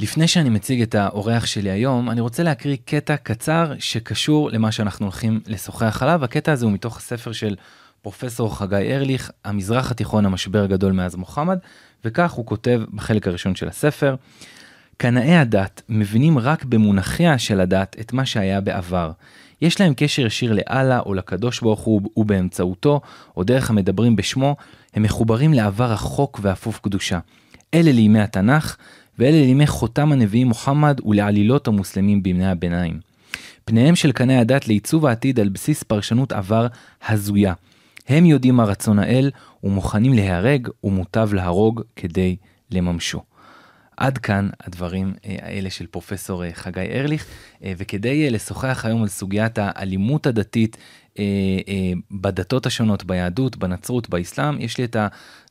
לפני שאני מציג את האורח שלי היום, אני רוצה להקריא קטע קצר שקשור למה שאנחנו הולכים לשוחח עליו. הקטע הזה הוא מתוך הספר של פרופסור חגי ארליך, המזרח התיכון המשבר הגדול מאז מוחמד, וכך הוא כותב בחלק הראשון של הספר. קנאי הדת מבינים רק במונחיה של הדת את מה שהיה בעבר. יש להם קשר ישיר לאללה או לקדוש ברוך הוא ובאמצעותו, או דרך המדברים בשמו, הם מחוברים לעבר רחוק ואפוף קדושה. אלה לימי התנ"ך, ואלה לימי חותם הנביאים מוחמד ולעלילות המוסלמים בימי הביניים. פניהם של קנאי הדת לעיצוב העתיד על בסיס פרשנות עבר הזויה. הם יודעים מה רצון האל ומוכנים להיהרג ומוטב להרוג כדי לממשו. עד כאן הדברים אה, האלה של פרופסור אה, חגי ארליך, אה, וכדי לשוחח היום על סוגיית האלימות הדתית בדתות השונות, ביהדות, בנצרות, באסלאם, יש לי את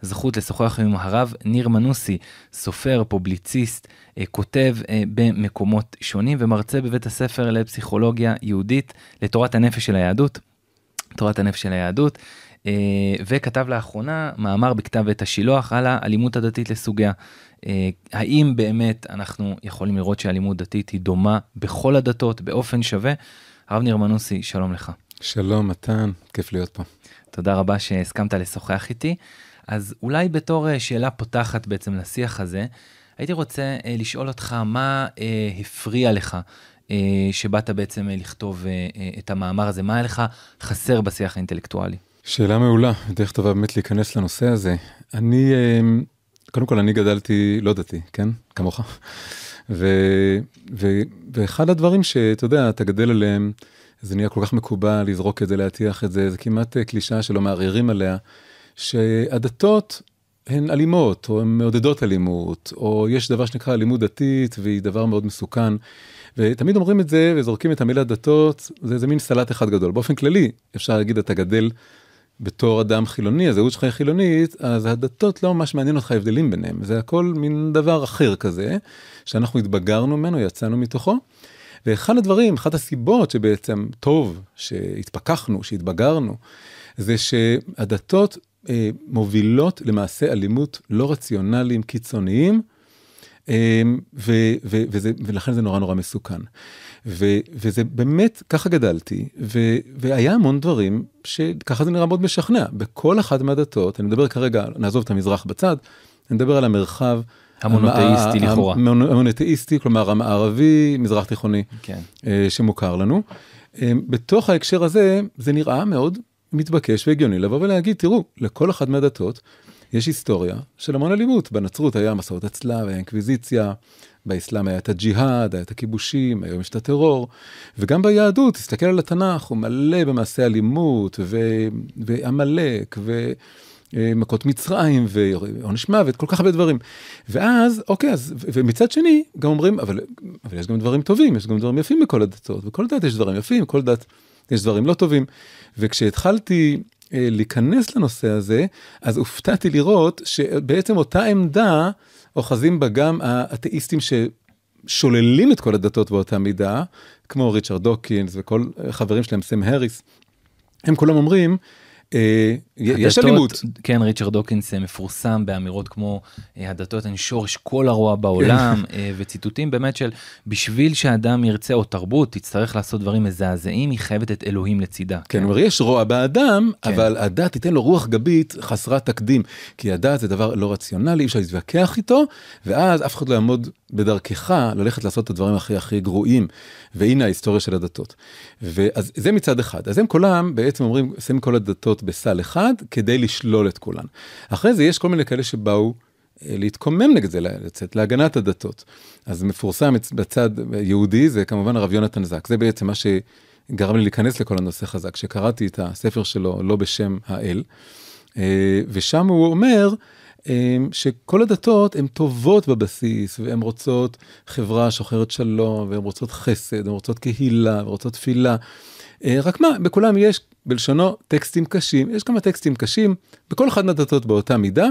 הזכות לשוחח עם הרב ניר מנוסי, סופר, פובליציסט, כותב במקומות שונים ומרצה בבית הספר לפסיכולוגיה יהודית לתורת הנפש של היהדות. תורת הנפש של היהדות. וכתב לאחרונה מאמר בכתב עת השילוח על האלימות הדתית לסוגיה. אה, האם באמת אנחנו יכולים לראות שאלימות דתית היא דומה בכל הדתות באופן שווה? הרב ניר מנוסי, שלום לך. שלום מתן, כיף להיות פה. תודה רבה שהסכמת לשוחח איתי. אז אולי בתור אה, שאלה פותחת בעצם לשיח הזה, הייתי רוצה אה, לשאול אותך מה הפריע לך שבאת בעצם לכתוב את המאמר הזה, מה היה לך חסר בשיח האינטלקטואלי? שאלה מעולה, דרך טובה באמת להיכנס לנושא הזה. אני קודם כל אני גדלתי לא דתי, כן? כמוך. ו, ו, ואחד הדברים שאתה יודע, אתה גדל עליהם, זה נהיה כל כך מקובל לזרוק את זה, להטיח את זה, זה כמעט קלישה שלא מערערים עליה, שהדתות הן אלימות, או הן מעודדות אלימות, או יש דבר שנקרא אלימות דתית, והיא דבר מאוד מסוכן. ותמיד אומרים את זה וזורקים את המילה דתות, זה, זה מין סלט אחד גדול. באופן כללי, אפשר להגיד, אתה גדל בתור אדם חילוני, הזהות שלך היא חילונית, אז הדתות לא ממש מעניין אותך ההבדלים ביניהם, זה הכל מין דבר אחר כזה, שאנחנו התבגרנו ממנו, יצאנו מתוכו. ואחד הדברים, אחת הסיבות שבעצם טוב שהתפכחנו, שהתבגרנו, זה שהדתות אה, מובילות למעשה אלימות לא רציונליים קיצוניים, אה, ו, ו, וזה, ולכן זה נורא נורא מסוכן. ו, וזה באמת, ככה גדלתי, ו, והיה המון דברים שככה זה נראה מאוד משכנע. בכל אחת מהדתות, אני מדבר כרגע, נעזוב את המזרח בצד, אני מדבר על המרחב. המונותאיסטי לכאורה. המונותאיסטי, כלומר המערבי, מזרח תיכוני, כן. אה, שמוכר לנו. אה, בתוך ההקשר הזה, זה נראה מאוד מתבקש והגיוני לבוא ולהגיד, תראו, לכל אחת מהדתות יש היסטוריה של המון אלימות. בנצרות היה מסעות הצלב, היה אינקוויזיציה, באסלאם היה את הג'יהאד, היה את הכיבושים, היום יש את הטרור. וגם ביהדות, תסתכל על התנ"ך, הוא מלא במעשי אלימות, ועמלק, ומכות מצרים, ועונש מוות, כל כך הרבה דברים. ואז, אוקיי, אז, ומצד שני, גם אומרים, אבל, אבל יש גם דברים טובים, יש גם דברים יפים בכל הדתות, בכל דת יש דברים יפים, בכל דת יש דברים לא טובים. וכשהתחלתי אה, להיכנס לנושא הזה, אז הופתעתי לראות שבעצם אותה עמדה, אוחזים בה גם האתאיסטים ששוללים את כל הדתות באותה מידה, כמו ריצ'רד דוקינס וכל חברים שלהם, סם האריס. הם כולם אומרים, אה, יש אלימות. כן, ריצ'רד דוקינס אה, מפורסם באמירות כמו אה, הדתות הן שורש כל הרוע בעולם, וציטוטים באמת של בשביל שאדם ירצה או תרבות תצטרך לעשות דברים מזעזעים, היא חייבת את אלוהים לצידה. כן, אומר, יש רוע באדם, כן. אבל הדת תיתן לו רוח גבית חסרת תקדים, כי הדת זה דבר לא רציונלי, אי אפשר להתווכח איתו, ואז אף אחד לא יעמוד בדרכך ללכת לעשות את הדברים הכי הכי גרועים. והנה ההיסטוריה של הדתות. ואז זה מצד אחד. אז הם כולם בעצם אומרים, שמים כל הדתות בסל אחד כדי לשלול את כולן. אחרי זה יש כל מיני כאלה שבאו אה, להתקומם נגד זה, לצאת להגנת הדתות. אז מפורסם בצד יהודי זה כמובן הרב יונתן זק, זה בעצם מה שגרם לי להיכנס לכל הנושא חזק, כשקראתי את הספר שלו, לא בשם האל, אה, ושם הוא אומר, אמ, שכל הדתות הן טובות בבסיס והן רוצות חברה שוחרת שלום והן רוצות חסד, הן רוצות קהילה, והן רוצות תפילה. אה, רק מה, בכולם יש בלשונו טקסטים קשים, יש כמה טקסטים קשים בכל אחת מהדתות באותה מידה,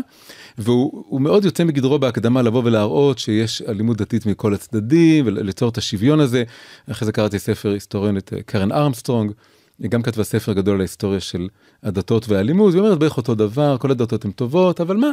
והוא מאוד יוצא מגדרו בהקדמה לבוא ולהראות שיש אלימות דתית מכל הצדדים וליצור את השוויון הזה. אחרי זה קראתי ספר היסטוריונית אה, קרן ארמסטרונג, היא גם כתבה ספר גדול על ההיסטוריה של הדתות והאלימות, והיא אומרת בערך אותו דבר, כל הדתות הן טובות, אבל מה?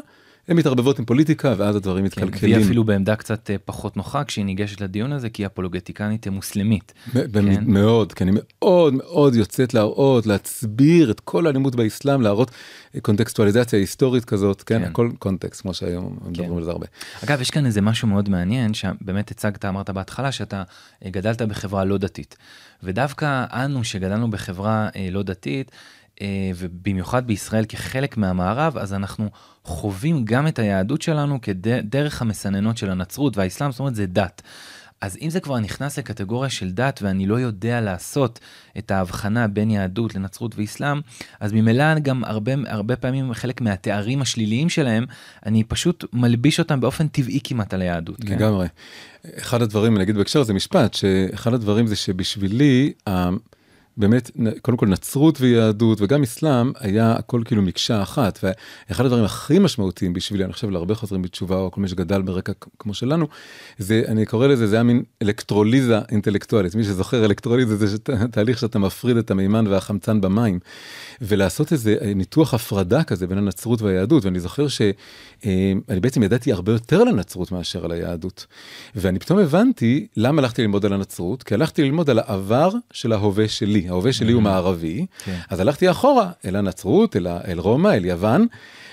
הן מתערבבות עם פוליטיקה ואז הדברים כן, מתקלקלים. והיא אפילו בעמדה קצת אה, פחות נוחה כשהיא ניגשת לדיון הזה, כי היא אפולוגטיקנית מוסלמית. ב- ב- כן. מאוד, כי אני מאוד מאוד יוצאת להראות, להצביר את כל האלימות באסלאם, להראות אה, קונטקסטואליזציה היסטורית כזאת, כן, כן. הכל קונטקסט, כמו שהיום מדברים על זה הרבה. אגב, יש כאן איזה משהו מאוד מעניין, שבאמת הצגת, אמרת בהתחלה, שאתה אה, גדלת בחברה לא דתית. ודווקא אנו, שגדלנו בחברה אה, לא דתית, אה, ובמיוחד בישראל כחלק מהמערב, אז אנחנו חווים גם את היהדות שלנו כדרך המסננות של הנצרות והאסלאם, זאת אומרת זה דת. אז אם זה כבר נכנס לקטגוריה של דת ואני לא יודע לעשות את ההבחנה בין יהדות לנצרות ואסלאם, אז ממילא גם הרבה, הרבה פעמים חלק מהתארים השליליים שלהם, אני פשוט מלביש אותם באופן טבעי כמעט על היהדות. כן? לגמרי. אחד הדברים, אני אגיד בהקשר הזה משפט, שאחד הדברים זה שבשבילי, באמת, קודם כל נצרות ויהדות וגם אסלאם היה הכל כאילו מקשה אחת. ואחד הדברים הכי משמעותיים בשבילי, אני חושב להרבה חוזרים בתשובה או כל מי שגדל ברקע כמו שלנו, זה, אני קורא לזה, זה היה מין אלקטרוליזה אינטלקטואלית. מי שזוכר אלקטרוליזה זה שת- תהליך שאתה מפריד את המימן והחמצן במים. ולעשות איזה ניתוח הפרדה כזה בין הנצרות והיהדות, ואני זוכר שאני בעצם ידעתי הרבה יותר על הנצרות מאשר על היהדות. ואני פתאום הבנתי למה הלכתי ללמוד על הנצרות, כי הלכתי ללמוד על העבר של ההווה שלי. ההווה שלי הוא מערבי, כן. אז הלכתי אחורה אל הנצרות, אל, אל רומא, אל יוון,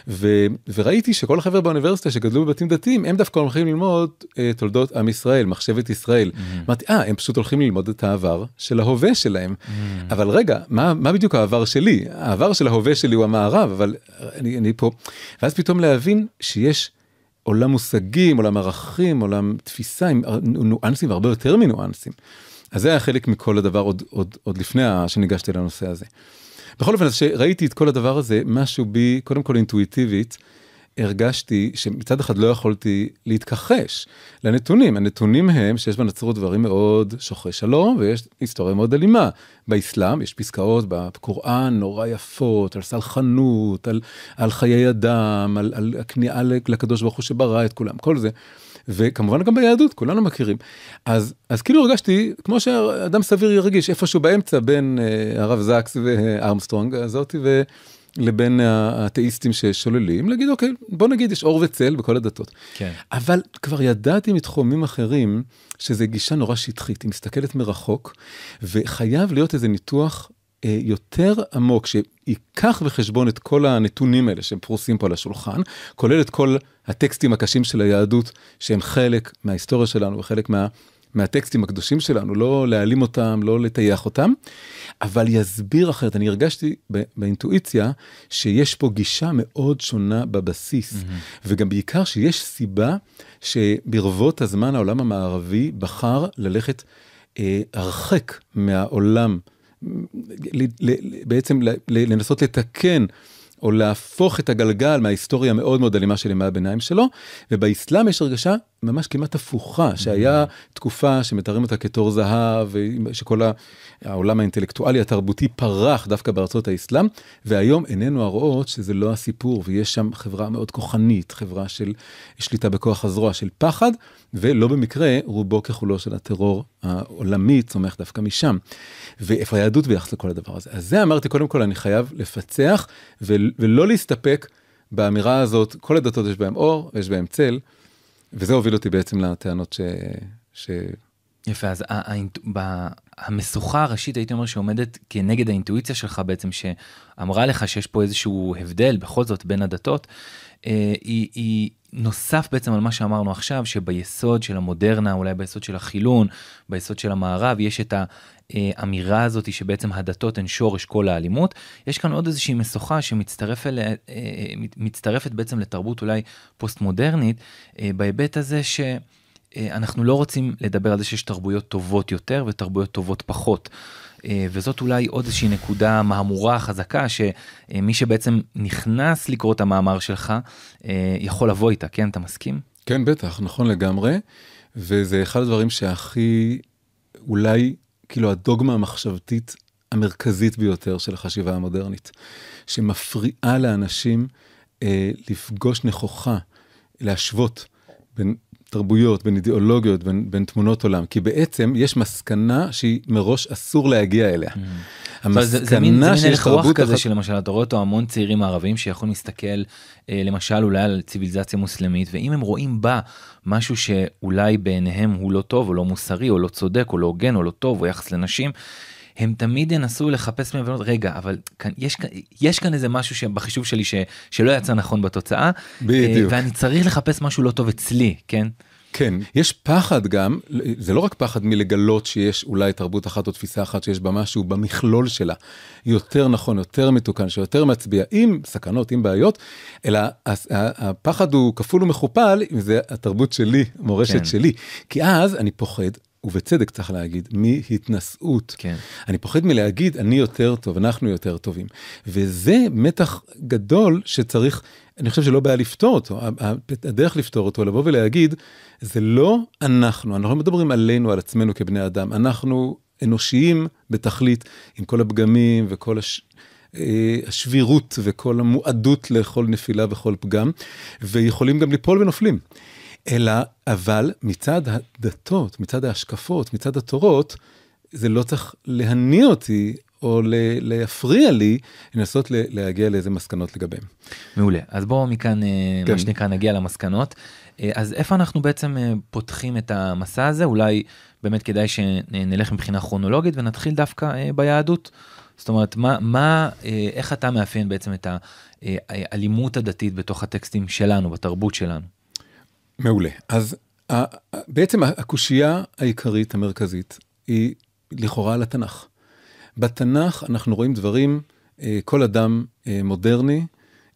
ו, וראיתי שכל החבר'ה באוניברסיטה שגדלו בבתים דתיים, הם דווקא הולכים ללמוד אה, תולדות עם ישראל, מחשבת ישראל. אמרתי, אה, הם פשוט הולכים ללמוד את העבר של ההווה שלהם. אבל רגע, מה, מה בדיוק העבר שלי? העבר של ההווה שלי הוא המערב, אבל אני, אני פה... ואז פתאום להבין שיש עולם מושגים, עולם ערכים, עולם תפיסה עם ניואנסים והרבה יותר מניואנסים. אז זה היה חלק מכל הדבר עוד, עוד, עוד לפני שניגשתי לנושא הזה. בכל אופן, אז שראיתי את כל הדבר הזה, משהו בי, קודם כל אינטואיטיבית, הרגשתי שמצד אחד לא יכולתי להתכחש לנתונים. הנתונים הם שיש בנצרות דברים מאוד שוחרי שלום, ויש היסטוריה מאוד אלימה. באסלאם יש פסקאות בקוראן נורא יפות, על סלחנות, על, על חיי אדם, על, על הכניעה לקדוש ברוך הוא שברא את כולם, כל זה. וכמובן גם ביהדות, כולנו מכירים. אז, אז כאילו הרגשתי, כמו שאדם סביר ירגיש, איפשהו באמצע בין אה, הרב זקס וארמסטרונג הזאתי, ו... לבין האתאיסטים ששוללים, להגיד אוקיי, בוא נגיד יש אור וצל בכל הדתות. כן. אבל כבר ידעתי מתחומים אחרים שזה גישה נורא שטחית, היא מסתכלת מרחוק, וחייב להיות איזה ניתוח יותר עמוק, שייקח בחשבון את כל הנתונים האלה שהם פרוסים פה על השולחן, כולל את כל הטקסטים הקשים של היהדות, שהם חלק מההיסטוריה שלנו וחלק מה... מהטקסטים הקדושים שלנו, לא להעלים אותם, לא לטייח אותם, אבל יסביר אחרת. אני הרגשתי באינטואיציה שיש פה גישה מאוד שונה בבסיס, mm-hmm. וגם בעיקר שיש סיבה שברבות הזמן העולם המערבי בחר ללכת אה, הרחק מהעולם, בעצם ל, ל, לנסות לתקן. או להפוך את הגלגל מההיסטוריה המאוד מאוד אלימה של ימי הביניים שלו, ובאסלאם יש הרגשה ממש כמעט הפוכה, שהיה תקופה שמתארים אותה כתור זהב, שכל העולם האינטלקטואלי התרבותי פרח דווקא בארצות האסלאם, והיום עינינו הרואות שזה לא הסיפור, ויש שם חברה מאוד כוחנית, חברה של שליטה בכוח הזרוע, של פחד, ולא במקרה רובו ככולו של הטרור העולמי צומח דווקא משם. ואיפה היהדות ביחס לכל הדבר הזה? אז זה אמרתי, קודם כל אני חייב לפצח ולא להסתפק באמירה הזאת, כל הדתות יש בהם אור ויש בהם צל, וזה הוביל אותי בעצם לטענות ש... ש... יפה, אז האינט... ב... המשוכה הראשית, הייתי אומר, שעומדת כנגד האינטואיציה שלך בעצם, שאמרה לך שיש פה איזשהו הבדל בכל זאת בין הדתות, אה, היא, היא נוסף בעצם על מה שאמרנו עכשיו, שביסוד של המודרנה, אולי ביסוד של החילון, ביסוד של המערב, יש את האמירה הזאת שבעצם הדתות הן שורש כל האלימות. יש כאן עוד איזושהי משוכה שמצטרפת אליה, מצטרפת בעצם לתרבות אולי פוסט מודרנית, בהיבט הזה ש... אנחנו לא רוצים לדבר על זה שיש תרבויות טובות יותר ותרבויות טובות פחות. וזאת אולי עוד איזושהי נקודה מהמורה חזקה שמי שבעצם נכנס לקרוא את המאמר שלך יכול לבוא איתה, כן? אתה מסכים? כן, בטח, נכון לגמרי. וזה אחד הדברים שהכי, אולי כאילו הדוגמה המחשבתית המרכזית ביותר של החשיבה המודרנית, שמפריעה לאנשים אה, לפגוש נכוחה, להשוות בין תרבויות, בין אידיאולוגיות, בין, בין תמונות עולם, כי בעצם יש מסקנה שהיא מראש אסור להגיע אליה. Mm. המסקנה זה, זה מין, זה מין רוח כזה אחת... שלמשל אתה רואה אותו המון צעירים ערבים שיכולים להסתכל אה, למשל אולי על ציוויליזציה מוסלמית ואם הם רואים בה משהו שאולי בעיניהם הוא לא טוב או לא מוסרי או לא צודק או לא הוגן או לא טוב או יחס לנשים. הם תמיד ינסו לחפש מהם ולומר רגע אבל כאן יש יש כאן איזה משהו שבחישוב שלי ש, שלא יצא נכון בתוצאה בדיוק. ואני צריך לחפש משהו לא טוב אצלי כן. כן, יש פחד גם, זה לא רק פחד מלגלות שיש אולי תרבות אחת או תפיסה אחת שיש בה משהו במכלול שלה, יותר נכון, יותר מתוקן, שיותר מצביע, עם סכנות, עם בעיות, אלא הפחד הוא כפול ומכופל, אם זה התרבות שלי, מורשת כן. שלי. כי אז אני פוחד, ובצדק צריך להגיד, מהתנשאות. כן. אני פוחד מלהגיד, אני יותר טוב, אנחנו יותר טובים. וזה מתח גדול שצריך, אני חושב שלא בעיה לפתור אותו. הדרך לפתור אותו, לבוא ולהגיד, זה לא אנחנו, אנחנו לא מדברים עלינו, על עצמנו כבני אדם, אנחנו אנושיים בתכלית, עם כל הפגמים וכל הש... אה, השבירות וכל המועדות לכל נפילה וכל פגם, ויכולים גם ליפול ונופלים. אלא, אבל מצד הדתות, מצד ההשקפות, מצד התורות, זה לא צריך להניע אותי או להפריע לי לנסות להגיע לאיזה מסקנות לגביהם. מעולה, אז בואו מכאן, אה, כן. מה שנקרא, נגיע למסקנות. אה, אז איפה אנחנו בעצם אה, פותחים את המסע הזה? אולי באמת כדאי שנלך מבחינה כרונולוגית ונתחיל דווקא ביהדות. זאת אומרת, מה, מה, איך אתה מאפיין בעצם את האלימות הדתית בתוך הטקסטים שלנו, בתרבות שלנו? מעולה. אז בעצם הקושייה העיקרית המרכזית היא לכאורה על התנ"ך. בתנ"ך אנחנו רואים דברים, אה, כל אדם אה, מודרני,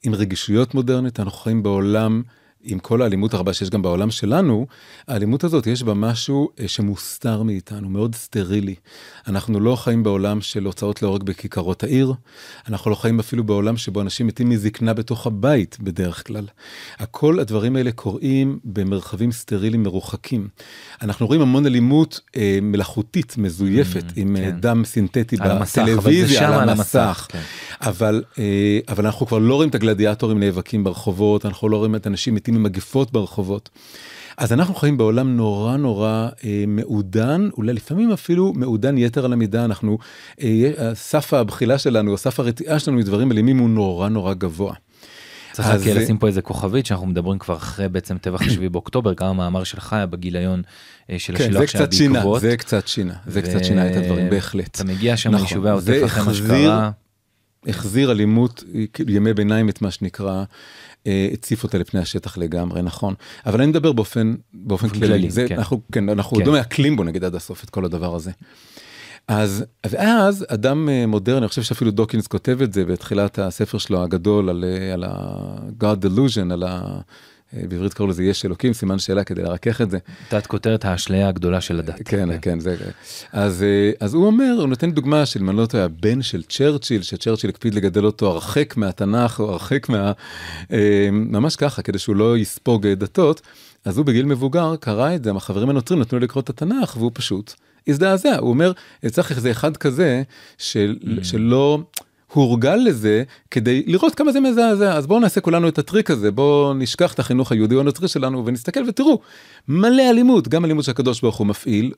עם רגישויות מודרנית, אנחנו חיים בעולם עם כל האלימות הרבה שיש גם בעולם שלנו, האלימות הזאת יש בה משהו אה, שמוסתר מאיתנו, מאוד סטרילי. אנחנו לא חיים בעולם של הוצאות להורג בכיכרות העיר, אנחנו לא חיים אפילו בעולם שבו אנשים מתים מזקנה בתוך הבית בדרך כלל. הכל הדברים האלה קורים במרחבים סטריליים מרוחקים. אנחנו רואים המון אלימות אה, מלאכותית, מזויפת, mm, עם כן. דם סינתטי בטלוויזיה, על המסך. כן. אבל, אה, אבל אנחנו כבר לא רואים את הגלדיאטורים נאבקים ברחובות, אנחנו לא רואים את האנשים מתים ממגפות ברחובות. אז אנחנו חיים בעולם נורא נורא אה, מעודן, אולי לפעמים אפילו מעודן יתר על המידה, אנחנו, אה, סף הבחילה שלנו, סף הרתיעה שלנו מדברים אלימים הוא נורא נורא גבוה. צריך רק לשים פה איזה כוכבית שאנחנו מדברים כבר אחרי בעצם טבח 7 באוקטובר, גם המאמר שלך היה בגיליון אה, של כן, השילוח שהיה בעקבות. זה קצת שינה, זה קצת שינה את הדברים, בהחלט. אתה מגיע שם נכון, ליישובי העוטף אחרי מה שקרה. החזיר אלימות, ימי ביניים את מה שנקרא, אה, הציף אותה לפני השטח לגמרי, נכון. אבל אני מדבר באופן, באופן כללי, כללי זה, כן. אנחנו, כן, אנחנו כן. לא מעכלים בו נגיד עד הסוף את כל הדבר הזה. אז, ואז אדם אה, מודרני, אני חושב שאפילו דוקינס כותב את זה בתחילת הספר שלו הגדול על, אה, על ה-God delusion, על ה... אה, בעברית קראו לזה יש אלוקים, סימן שאלה כדי לרכך את זה. תת כותרת האשליה הגדולה של הדת. כן, כן, כן, זה... אז, אה, אז הוא אומר, הוא נותן דוגמה של, אם אני לא טועה, הבן של צ'רצ'יל, שצ'רצ'יל הקפיד לגדל אותו הרחק מהתנ"ך, או הרחק מה... אה, ממש ככה, כדי שהוא לא יספוג דתות. אז הוא בגיל מבוגר קרא את זה, החברים הנוצרים נתנו לקרוא את התנ"ך, והוא פשוט הזדעזע. הוא אומר, צריך איזה אחד כזה של, mm. שלא... הורגל לזה כדי לראות כמה זה מזעזע אז בואו נעשה כולנו את הטריק הזה בואו נשכח את החינוך היהודי הנוצרי שלנו ונסתכל ותראו מלא אלימות גם אלימות שהקדוש ברוך הוא מפעיל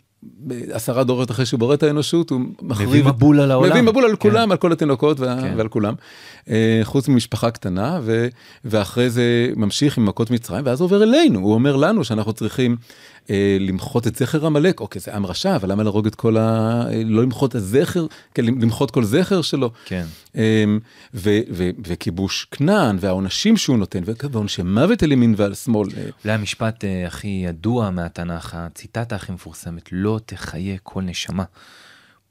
עשרה דורות אחרי שהוא בורא את האנושות הוא מחריב מביא מבול על העולם מביא מבול על כן. כולם על כל התינוקות וה, כן. ועל כולם אה, חוץ ממשפחה קטנה ו, ואחרי זה ממשיך עם מכות מצרים ואז עובר אלינו הוא אומר לנו שאנחנו צריכים אה, למחות את זכר עמלק, אוקיי זה עם רשע, אבל למה להרוג את כל ה... אה, לא למחות את הזכר, כן, למחות כל זכר שלו. כן. אה, ו, וכיבוש כנען והעונשים שהוא נותן, ועונשי מוות על ימין ועל שמאל. זה המשפט הכי ידוע מהתנ"ך, הציטטה הכי מפורסמת, לא תחיה כל נשמה.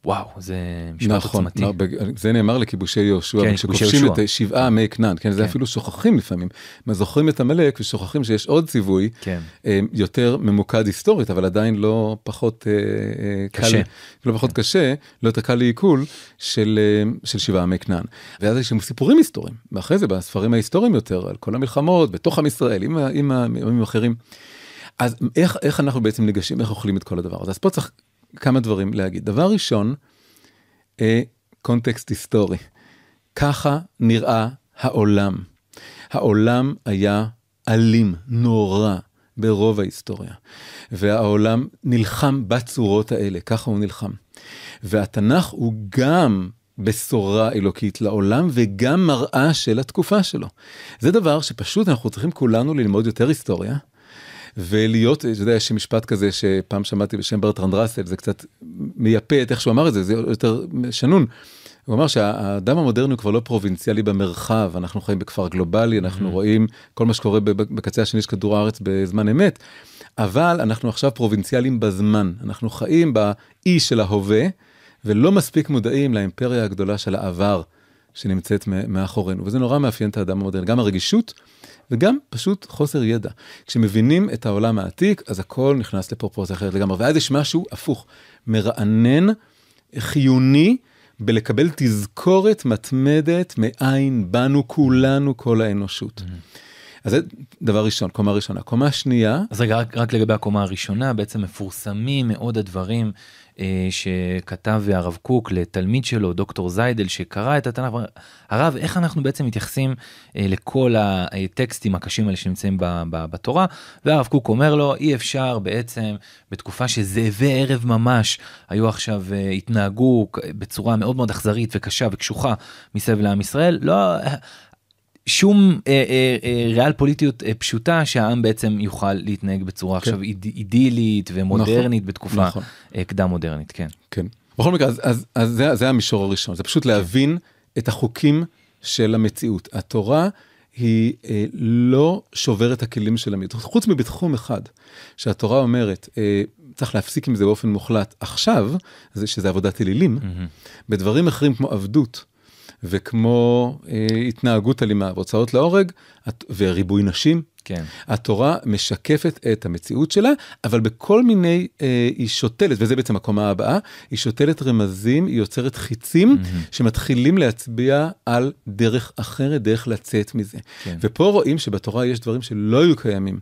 וואו זה משפט נכון, עוצמתי. נכון, זה נאמר לכיבושי יהושע, כן, כשכובשים את שבעה עמי כנען, כן, כן, זה אפילו שוכחים לפעמים, זוכרים את עמלק ושוכחים שיש עוד ציווי, כן. אה, יותר ממוקד היסטורית, אבל עדיין לא פחות אה, אה, קשה, קל, לא פחות כן. קשה, לא יותר קל לעיכול של, של שבעה עמי כנען. ואז יש סיפורים היסטוריים, ואחרי זה בספרים ההיסטוריים יותר, על כל המלחמות בתוך עם ישראל, עם, עם העמים האחרים. אז איך, איך אנחנו בעצם ניגשים, איך אוכלים את כל הדבר הזה? אז פה צריך כמה דברים להגיד. דבר ראשון, אה, קונטקסט היסטורי. ככה נראה העולם. העולם היה אלים, נורא, ברוב ההיסטוריה. והעולם נלחם בצורות האלה, ככה הוא נלחם. והתנ"ך הוא גם בשורה אלוקית לעולם וגם מראה של התקופה שלו. זה דבר שפשוט אנחנו צריכים כולנו ללמוד יותר היסטוריה. ולהיות, אתה יודע, יש משפט כזה שפעם שמעתי בשם ברטרנד ראסל, זה קצת מייפה את איך שהוא אמר את זה, זה יותר שנון. הוא אמר שהאדם המודרני הוא כבר לא פרובינציאלי במרחב, אנחנו חיים בכפר גלובלי, אנחנו mm-hmm. רואים כל מה שקורה בקצה השני של כדור הארץ בזמן אמת, אבל אנחנו עכשיו פרובינציאליים בזמן, אנחנו חיים באי של ההווה, ולא מספיק מודעים לאימפריה הגדולה של העבר שנמצאת מאחורינו, וזה נורא מאפיין את האדם המודרני, גם הרגישות וגם פשוט חוסר ידע. כשמבינים את העולם העתיק, אז הכל נכנס לפרופורציה אחרת לגמרי, ואז יש משהו הפוך, מרענן, חיוני, בלקבל תזכורת מתמדת מאין באנו כולנו, כל האנושות. אז זה דבר ראשון, קומה ראשונה. קומה שנייה... אז רגע, רק, רק לגבי הקומה הראשונה, בעצם מפורסמים מאוד הדברים שכתב הרב קוק לתלמיד שלו, דוקטור זיידל, שקרא את התנ"ך. הרב, איך אנחנו בעצם מתייחסים אה, לכל הטקסטים הקשים האלה שנמצאים בתורה? והרב קוק אומר לו, אי אפשר בעצם, בתקופה שזאבי ערב ממש היו עכשיו, אה, התנהגו בצורה מאוד מאוד אכזרית וקשה וקשוחה מסביב לעם ישראל, לא... שום אה, אה, אה, ריאל פוליטיות אה, פשוטה שהעם בעצם יוכל להתנהג בצורה כן. עכשיו איד, אידילית ומודרנית נכון, בתקופה נכון. אה, קדם מודרנית כן. כן. בכל מקרה אז, אז, אז זה, זה המישור הראשון זה פשוט להבין כן. את החוקים של המציאות התורה היא אה, לא שוברת הכלים של המציאות חוץ מבתחום אחד שהתורה אומרת אה, צריך להפסיק עם זה באופן מוחלט עכשיו זה שזה עבודת אלילים mm-hmm. בדברים אחרים כמו עבדות. וכמו אה, התנהגות אלימה והוצאות להורג וריבוי נשים. כן. התורה משקפת את המציאות שלה, אבל בכל מיני, אה, היא שותלת, וזה בעצם הקומה הבאה, היא שותלת רמזים, היא יוצרת חיצים mm-hmm. שמתחילים להצביע על דרך אחרת, דרך לצאת מזה. כן. ופה רואים שבתורה יש דברים שלא היו קיימים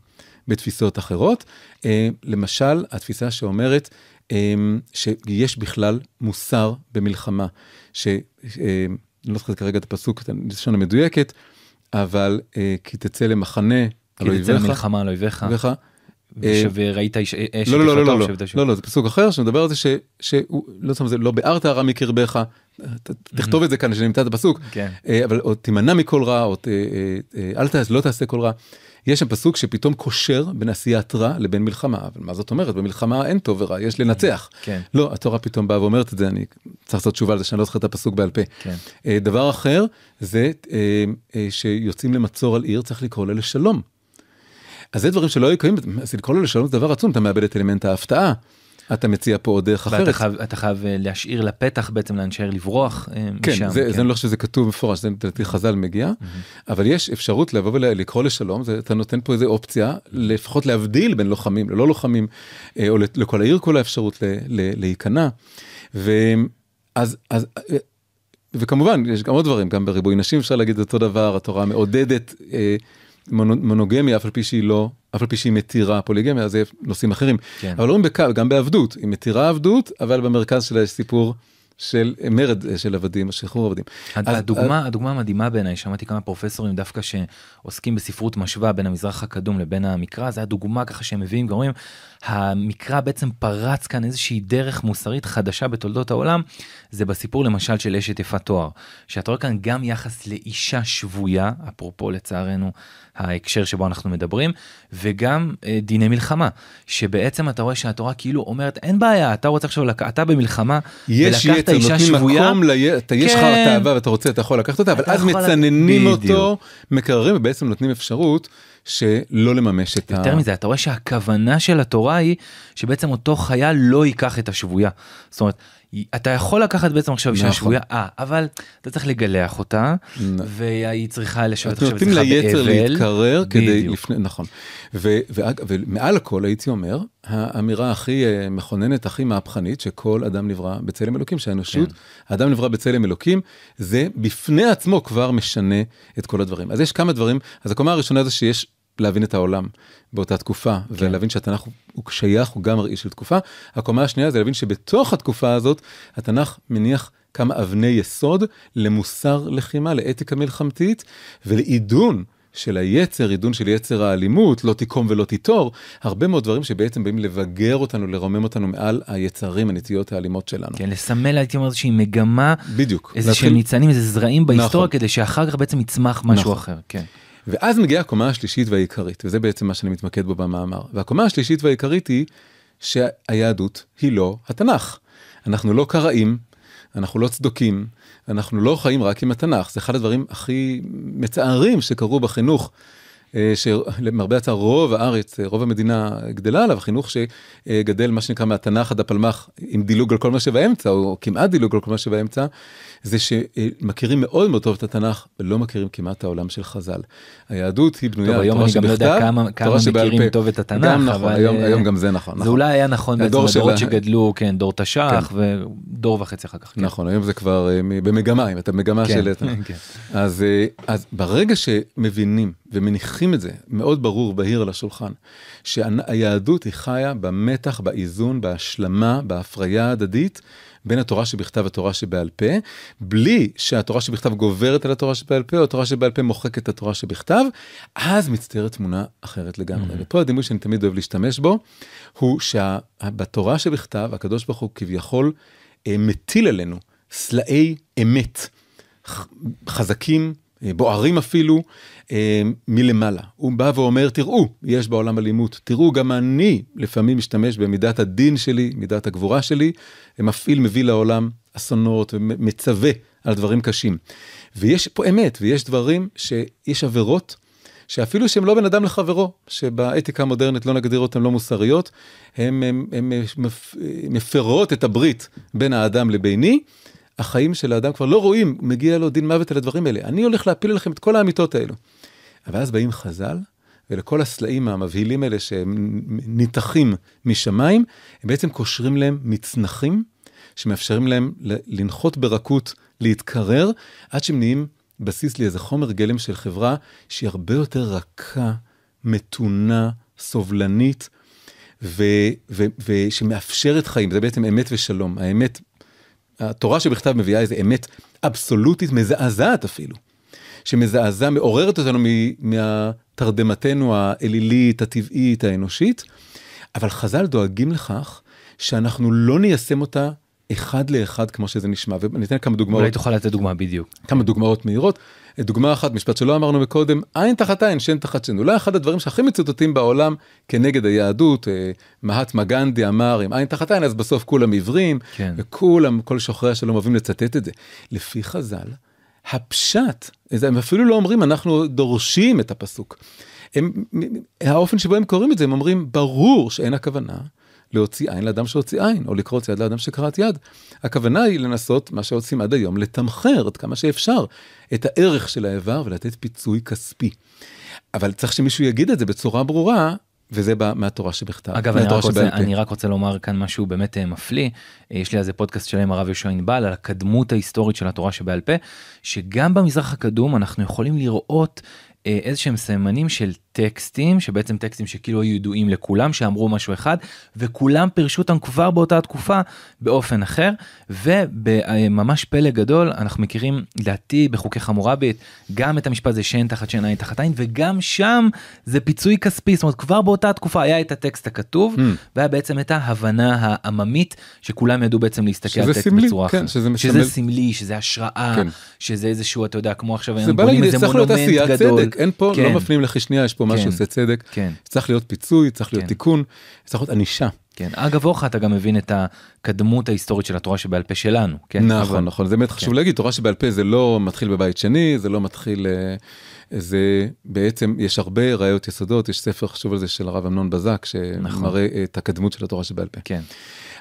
בתפיסות אחרות. אה, למשל, התפיסה שאומרת אה, שיש בכלל מוסר במלחמה. ש, אה, לא זוכר כרגע את הפסוק, את הלשון המדויקת, אבל אה, כי תצא למחנה על אויביך. כי תצא למלחמה על אויביך. וראית אש לא, לא, לא, לא, לא, לא, זה פסוק אחר שמדבר על זה שהוא, לא שם זה, לא ביארת הרע מקרבך, תכתוב את זה כאן שנמצא את הפסוק, אבל עוד תימנע מכל רע, או אל תעשה, לא תעשה כל רע. יש שם פסוק שפתאום קושר בין עשיית רע לבין מלחמה, אבל מה זאת אומרת? במלחמה אין טוב ורע, יש לנצח. כן. לא, התורה פתאום באה ואומרת את זה, אני צריך לעשות תשובה על זה שאני לא זוכר את הפסוק בעל פה. כן. אה, דבר אחר זה אה, אה, שיוצאים למצור על עיר, צריך לקרוא לה לשלום. אז זה דברים שלא היו קיימים, אז לקרוא לה לשלום זה דבר עצום, אתה מאבד את אלמנט ההפתעה. אתה מציע פה עוד דרך אחרת. ואתה חייב, אתה חייב אה, להשאיר לפתח בעצם לאנשי לברוח אה, כן, משם. זה, כן, זה אני לא חושב שזה כתוב מפורש, זה לדעתי חז"ל מגיע, mm-hmm. אבל יש אפשרות לבוא ולקרוא לשלום, זה, אתה נותן פה איזה אופציה, לפחות להבדיל בין לוחמים ללא לוחמים, אה, או לכל העיר כל האפשרות ל, ל, להיכנע. ואז, אז, וכמובן, יש גם עוד דברים, גם בריבוי נשים אפשר להגיד אותו דבר, התורה מעודדת. מונוגמיה אף על פי שהיא לא אף על פי שהיא מתירה פוליגמיה זה נושאים אחרים כן. אבל לא בקו גם בעבדות היא מתירה עבדות אבל במרכז שלה יש סיפור של מרד של עבדים שחרור עבדים. הדוגמה אז, הדוגמה המדהימה בעיניי שמעתי כמה פרופסורים דווקא שעוסקים בספרות משווה בין המזרח הקדום לבין המקרא זה הדוגמה ככה שהם מביאים גורמים המקרא בעצם פרץ כאן איזושהי דרך מוסרית חדשה בתולדות העולם זה בסיפור למשל של אשת יפת תואר שאתה רואה כאן גם יחס לאישה שבויה אפרופו לצערנו ההקשר שבו אנחנו מדברים וגם אה, דיני מלחמה. שבעצם אתה רואה שהתורה כאילו אומרת אין בעיה אתה רוצה עכשיו אתה במלחמה יש יצר אישה שבויה? מקום לי... אתה, יש לך כן. תאווה ואתה רוצה אתה יכול לקחת אותה אבל אז מצננים אותו מקררים ובעצם נותנים אפשרות שלא לממש את ה... יותר מזה אתה רואה שהכוונה של התורה היא שבעצם אותו חייל לא ייקח את השבויה. זאת אומרת אתה יכול לקחת בעצם עכשיו אישה נכון. שבויה, אה, אבל אתה צריך לגלח אותה, והיא צריכה לשבת עכשיו אצלך באבל. נותנים ליצר להתקרר כדי לפני, נכון. ומעל הכל הייתי אומר, האמירה הכי אה, מכוננת, הכי מהפכנית, שכל אדם נברא בצלם אלוקים, שהאנושות, כן. האדם נברא בצלם אלוקים, זה בפני עצמו כבר משנה את כל הדברים. אז יש כמה דברים, אז הקומה הראשונה זה שיש להבין את העולם באותה תקופה כן. ולהבין שהתנ"ך הוא שייך הוא גם מראי של תקופה. הקומה השנייה זה להבין שבתוך התקופה הזאת התנ"ך מניח כמה אבני יסוד למוסר לחימה לאתיקה מלחמתית ולעידון של היצר, עידון של יצר האלימות, לא תיקום ולא תיטור, הרבה מאוד דברים שבעצם באים לבגר אותנו, לרומם אותנו מעל היצרים, הנטיות האלימות שלנו. כן, לסמל הייתי אומר איזושהי מגמה, בדיוק. איזה שהם ניצנים, איזה זרעים בהיסטוריה, כדי שאחר כך בעצם יצמח משהו אחר. כן. ואז מגיעה הקומה השלישית והעיקרית, וזה בעצם מה שאני מתמקד בו במאמר. והקומה השלישית והעיקרית היא שהיהדות היא לא התנ"ך. אנחנו לא קראים, אנחנו לא צדוקים, אנחנו לא חיים רק עם התנ"ך. זה אחד הדברים הכי מצערים שקרו בחינוך. אה, שלמרבה הצער רוב הארץ, אה, רוב המדינה גדלה עליו, חינוך שגדל מה שנקרא מהתנ"ך עד הפלמ"ח עם דילוג על כל מה שבאמצע, או כמעט דילוג על כל מה שבאמצע, זה שמכירים מאוד מאוד טוב את התנ"ך ולא מכירים כמעט את העולם של חז"ל. היהדות היא בנויה על תורה שבכתב, תורה שבעל פה. היום אני גם לא יודע כמה, מכירים טוב את התנ"ך, גם נכון, אבל היום, היום גם זה נכון. זה נכון. אולי היה נכון בעצם הדורות שגדלו, כן, דור תש"ח כן. ודור וחצי אחר כך. כן. נכון, היום זה כבר במגמה, אם אתה במגמה כן, של... כן. אז, אז ברגע שמבינים ומניחים את זה מאוד ברור, בהיר על השולחן, שהיהדות היא חיה במתח, באיזון, בהשלמה, בהפריה ההדדית. בין התורה שבכתב לתורה שבעל פה, בלי שהתורה שבכתב גוברת על התורה שבעל פה, או התורה שבעל פה מוחקת את התורה שבכתב, אז מצטיירת תמונה אחרת לגמרי. Mm-hmm. ופה הדימוי שאני תמיד אוהב להשתמש בו, הוא שבתורה שבכתב, הקדוש ברוך הוא כביכול אה, מטיל עלינו סלעי אמת, חזקים, בוערים אפילו, אה, מלמעלה. הוא בא ואומר, תראו, יש בעולם אלימות, תראו, גם אני לפעמים משתמש במידת הדין שלי, מידת הגבורה שלי, מפעיל, מביא לעולם אסונות ומצווה על דברים קשים. ויש פה אמת, ויש דברים שיש עבירות. שאפילו שהם לא בין אדם לחברו, שבאתיקה המודרנית לא נגדיר אותן לא מוסריות, הן מפרות את הברית בין האדם לביני, החיים של האדם כבר לא רואים, מגיע לו דין מוות על הדברים האלה. אני הולך להפיל לכם את כל האמיתות האלו. אבל אז באים חז"ל, ולכל הסלעים המבהילים האלה שניתחים משמיים, הם בעצם קושרים להם מצנחים, שמאפשרים להם לנחות ברכות, להתקרר, עד שהם נהיים בסיס לאיזה חומר גלם של חברה שהיא הרבה יותר רכה, מתונה, סובלנית, ושמאפשרת חיים, זה בעצם אמת ושלום. האמת התורה שבכתב מביאה איזה אמת אבסולוטית מזעזעת אפילו, שמזעזע, מעוררת אותנו מהתרדמתנו האלילית, הטבעית, האנושית, אבל חז"ל דואגים לכך שאנחנו לא ניישם אותה אחד לאחד כמו שזה נשמע, ואני אתן כמה דוגמאות. אולי תוכל לתת דוגמה בדיוק. כמה דוגמאות מהירות. דוגמה אחת, משפט שלא אמרנו מקודם, עין תחת עין, שן תחת שן. אולי אחד הדברים שהכי מצוטטים בעולם כנגד היהדות, אה, מהטמה גנדי אמר, עם עין תחת עין, אז בסוף כולם עיוורים, כן. וכולם, כל שוחרי השלום אוהבים לצטט את זה. לפי חז"ל, הפשט, הם אפילו לא אומרים, אנחנו דורשים את הפסוק. הם, האופן שבו הם קוראים את זה, הם אומרים, ברור שאין הכוונה. להוציא עין לאדם שהוציא עין, או לקרוץ יד לאדם שקראת יד. הכוונה היא לנסות, מה שעושים עד היום, לתמחר עד כמה שאפשר את הערך של האיבר ולתת פיצוי כספי. אבל צריך שמישהו יגיד את זה בצורה ברורה, וזה בא מהתורה שבכתב. אגב, אני רק, רוצה, אני רק רוצה לומר כאן משהו באמת אה, מפליא. אה, יש לי איזה פודקאסט שלם הרב יהושע ענבל על הקדמות ההיסטורית של התורה שבעל פה, שגם במזרח הקדום אנחנו יכולים לראות אה, איזה שהם סממנים של טקסטים שבעצם טקסטים שכאילו היו ידועים לכולם שאמרו משהו אחד וכולם פירשו אותם כבר באותה תקופה באופן אחר ובממש פלא גדול אנחנו מכירים לדעתי בחוקי חמורבית גם את המשפט זה שאין תחת שאין עין תחת עין וגם שם זה פיצוי כספי זאת אומרת כבר באותה תקופה היה את הטקסט הכתוב mm. והיה בעצם את ההבנה העממית שכולם ידעו בעצם להסתכל על טקסט סמלי, בצורה כן, אחרת שזה, שזה סמלי שזה השראה כן. שזה איזשהו אתה יודע כמו עכשיו זה בא להגיד צריך להיות עשיית צדק אין פה לא כן. לא מפנים שנייה יש פה פה משהו שעושה צדק, כן. צריך להיות פיצוי, צריך להיות כן. תיקון, צריך להיות ענישה. כן, אגב אורך אתה גם מבין את הקדמות ההיסטורית של התורה שבעל פה שלנו, כן? נכון, אבל... נכון, זה באמת כן. חשוב להגיד, תורה שבעל פה זה לא מתחיל בבית שני, זה לא מתחיל, אה, זה בעצם, יש הרבה ראיות יסודות, יש ספר חשוב על זה של הרב אמנון בזק, שמראה נכון. את הקדמות של התורה שבעל פה. כן.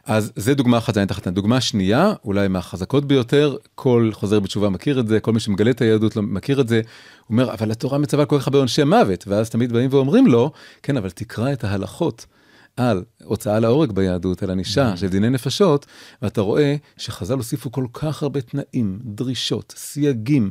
אז זה דוגמה אחת, זה תחת דוגמה שנייה, אולי מהחזקות ביותר, כל חוזר בתשובה מכיר את זה, כל מי שמגלה את היהדות לא מכיר את זה, הוא אומר, אבל התורה מצווה כל כך הרבה עונשי מוות, ואז תמיד באים ואומרים לו, כן, אבל תקרא את ההלכות. על הוצאה להורג ביהדות, על ענישה mm. של דיני נפשות, ואתה רואה שחז"ל הוסיפו כל כך הרבה תנאים, דרישות, סייגים,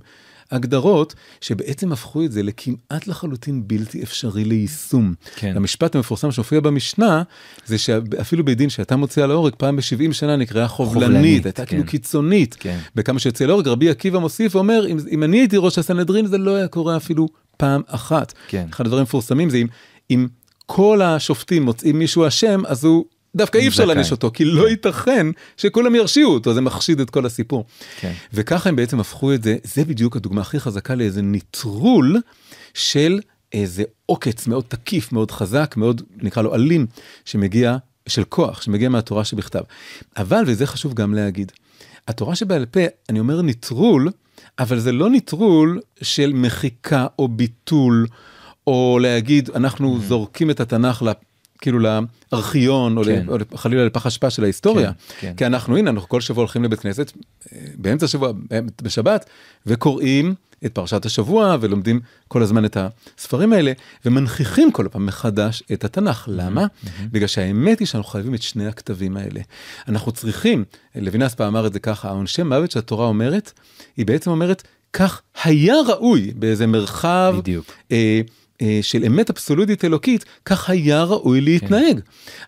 הגדרות שבעצם הפכו את זה לכמעט לחלוטין בלתי אפשרי ליישום. כן. המשפט המפורסם שהופיע במשנה זה שאפילו בדין שאתה מוציא על ההורג פעם ב-70 שנה נקראה חובלנית, חובלנית הייתה כן. כאילו קיצונית. כן. בכמה שיוצא להורג רבי עקיבא מוסיף ואומר אם, אם אני הייתי ראש הסנהדרין זה לא היה קורה אפילו פעם אחת. כן. אחד הדברים המפורסמים זה אם, אם כל השופטים מוצאים מישהו אשם, אז הוא דווקא אי אפשר. להעניש אותו, כי לא ייתכן שכולם ירשיעו אותו, זה מחשיד את כל הסיפור. כן. וככה הם בעצם הפכו את זה, זה בדיוק הדוגמה הכי חזקה לאיזה נטרול של איזה עוקץ מאוד תקיף, מאוד חזק, מאוד נקרא לו אלים, שמגיע, של כוח, שמגיע מהתורה שבכתב. אבל, וזה חשוב גם להגיד, התורה שבעל פה, אני אומר נטרול, אבל זה לא נטרול של מחיקה או ביטול, או להגיד, אנחנו Mm-hmm. זורקים את התנ"ך. כאילו לארכיון, או, כן. או חלילה לפח אשפה של ההיסטוריה. כן, כן. כי אנחנו, הנה, אנחנו כל שבוע הולכים לבית כנסת, אה, באמצע השבוע, אה, בשבת, וקוראים את פרשת השבוע, ולומדים כל הזמן את הספרים האלה, ומנכיחים כל פעם מחדש את התנ"ך. למה? בגלל שהאמת היא שאנחנו חייבים את שני הכתבים האלה. אנחנו צריכים, לוינס פעם אמר את זה ככה, העונשי מוות שהתורה אומרת, היא בעצם אומרת, כך היה ראוי באיזה מרחב בדיוק. אה, של אמת אבסולוטית אלוקית, כך היה ראוי להתנהג.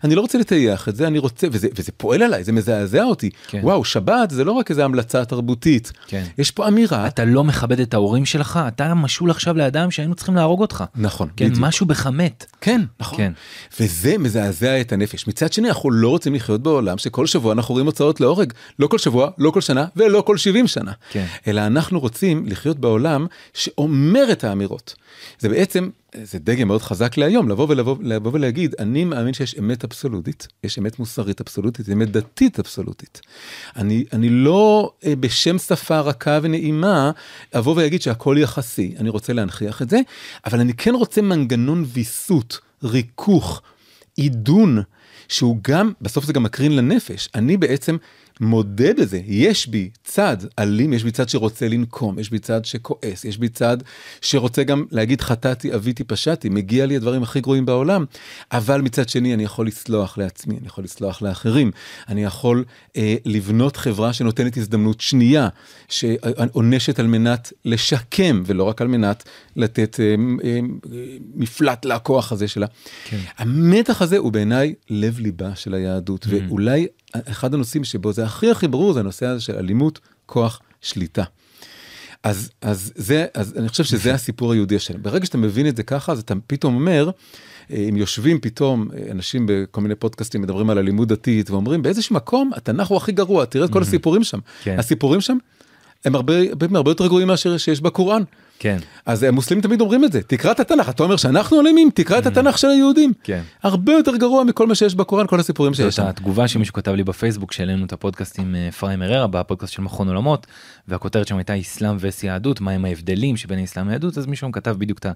אני לא רוצה לטייח את זה, אני רוצה, וזה, וזה פועל עליי, זה מזעזע אותי. כן. וואו, שבת זה לא רק איזה המלצה תרבותית, כן. יש פה אמירה. אתה לא מכבד את ההורים שלך, אתה משול עכשיו לאדם שהיינו צריכים להרוג אותך. נכון, כן, בדיוק. משהו בך מת. כן, נכון. כן. וזה מזעזע את הנפש. מצד שני, אנחנו לא רוצים לחיות בעולם שכל שבוע אנחנו רואים הוצאות להורג. לא כל שבוע, לא כל שנה, ולא כל 70 שנה. כן. אלא אנחנו רוצים לחיות בעולם שאומר את האמירות. זה בעצם, זה דגם מאוד חזק להיום, לבוא ולבוא לבוא ולהגיד, אני מאמין שיש אמת אבסולוטית, יש אמת מוסרית אבסולוטית, אמת דתית אבסולוטית. אני, אני לא אה, בשם שפה רכה ונעימה, אבוא ואגיד שהכל יחסי, אני רוצה להנכיח את זה, אבל אני כן רוצה מנגנון ויסות, ריכוך, עידון, שהוא גם, בסוף זה גם מקרין לנפש. אני בעצם מודה בזה, יש בי צד אלים, יש בי צד שרוצה לנקום, יש בי צד שכועס, יש בי צד שרוצה גם להגיד חטאתי, אביתי, פשעתי, מגיע לי הדברים הכי גרועים בעולם, אבל מצד שני אני יכול לסלוח לעצמי, אני יכול לסלוח לאחרים, אני יכול אה, לבנות חברה שנותנת הזדמנות שנייה, שעונשת על מנת לשקם, ולא רק על מנת לתת אה, אה, מפלט לכוח הזה שלה. כן. המתח הזה הוא בעיניי לב ליבה של היהדות, ואולי אחד הנושאים שבו זה הכי הכי ברור זה הנושא הזה של אלימות, כוח, שליטה. אז, אז זה, אז אני חושב שזה הסיפור היהודי השלם. ברגע שאתה מבין את זה ככה, אז אתה פתאום אומר, אה, אם יושבים פתאום אה, אנשים בכל מיני פודקאסטים מדברים על אלימות דתית ואומרים באיזשהו מקום התנ"ך הוא הכי גרוע, תראה את כל הסיפורים שם. כן. הסיפורים שם הם הרבה, הרבה, הרבה יותר גרועים מאשר שיש בקוראן. כן. אז המוסלמים תמיד אומרים את זה, תקרא את התנ"ך, אתה אומר שאנחנו אלימים, תקרא את התנ"ך של היהודים. כן. הרבה יותר גרוע מכל מה שיש בקוראן, כל הסיפורים שיש זאת שם. התגובה שמישהו כתב לי בפייסבוק שהעלינו את הפודקאסט עם אה, אפרים אררה בפודקאסט של מכון עולמות והכותרת שם הייתה אסלאם וס יהדות מהם ההבדלים שבין האסלאם ליהדות אז מישהו כתב בדיוק את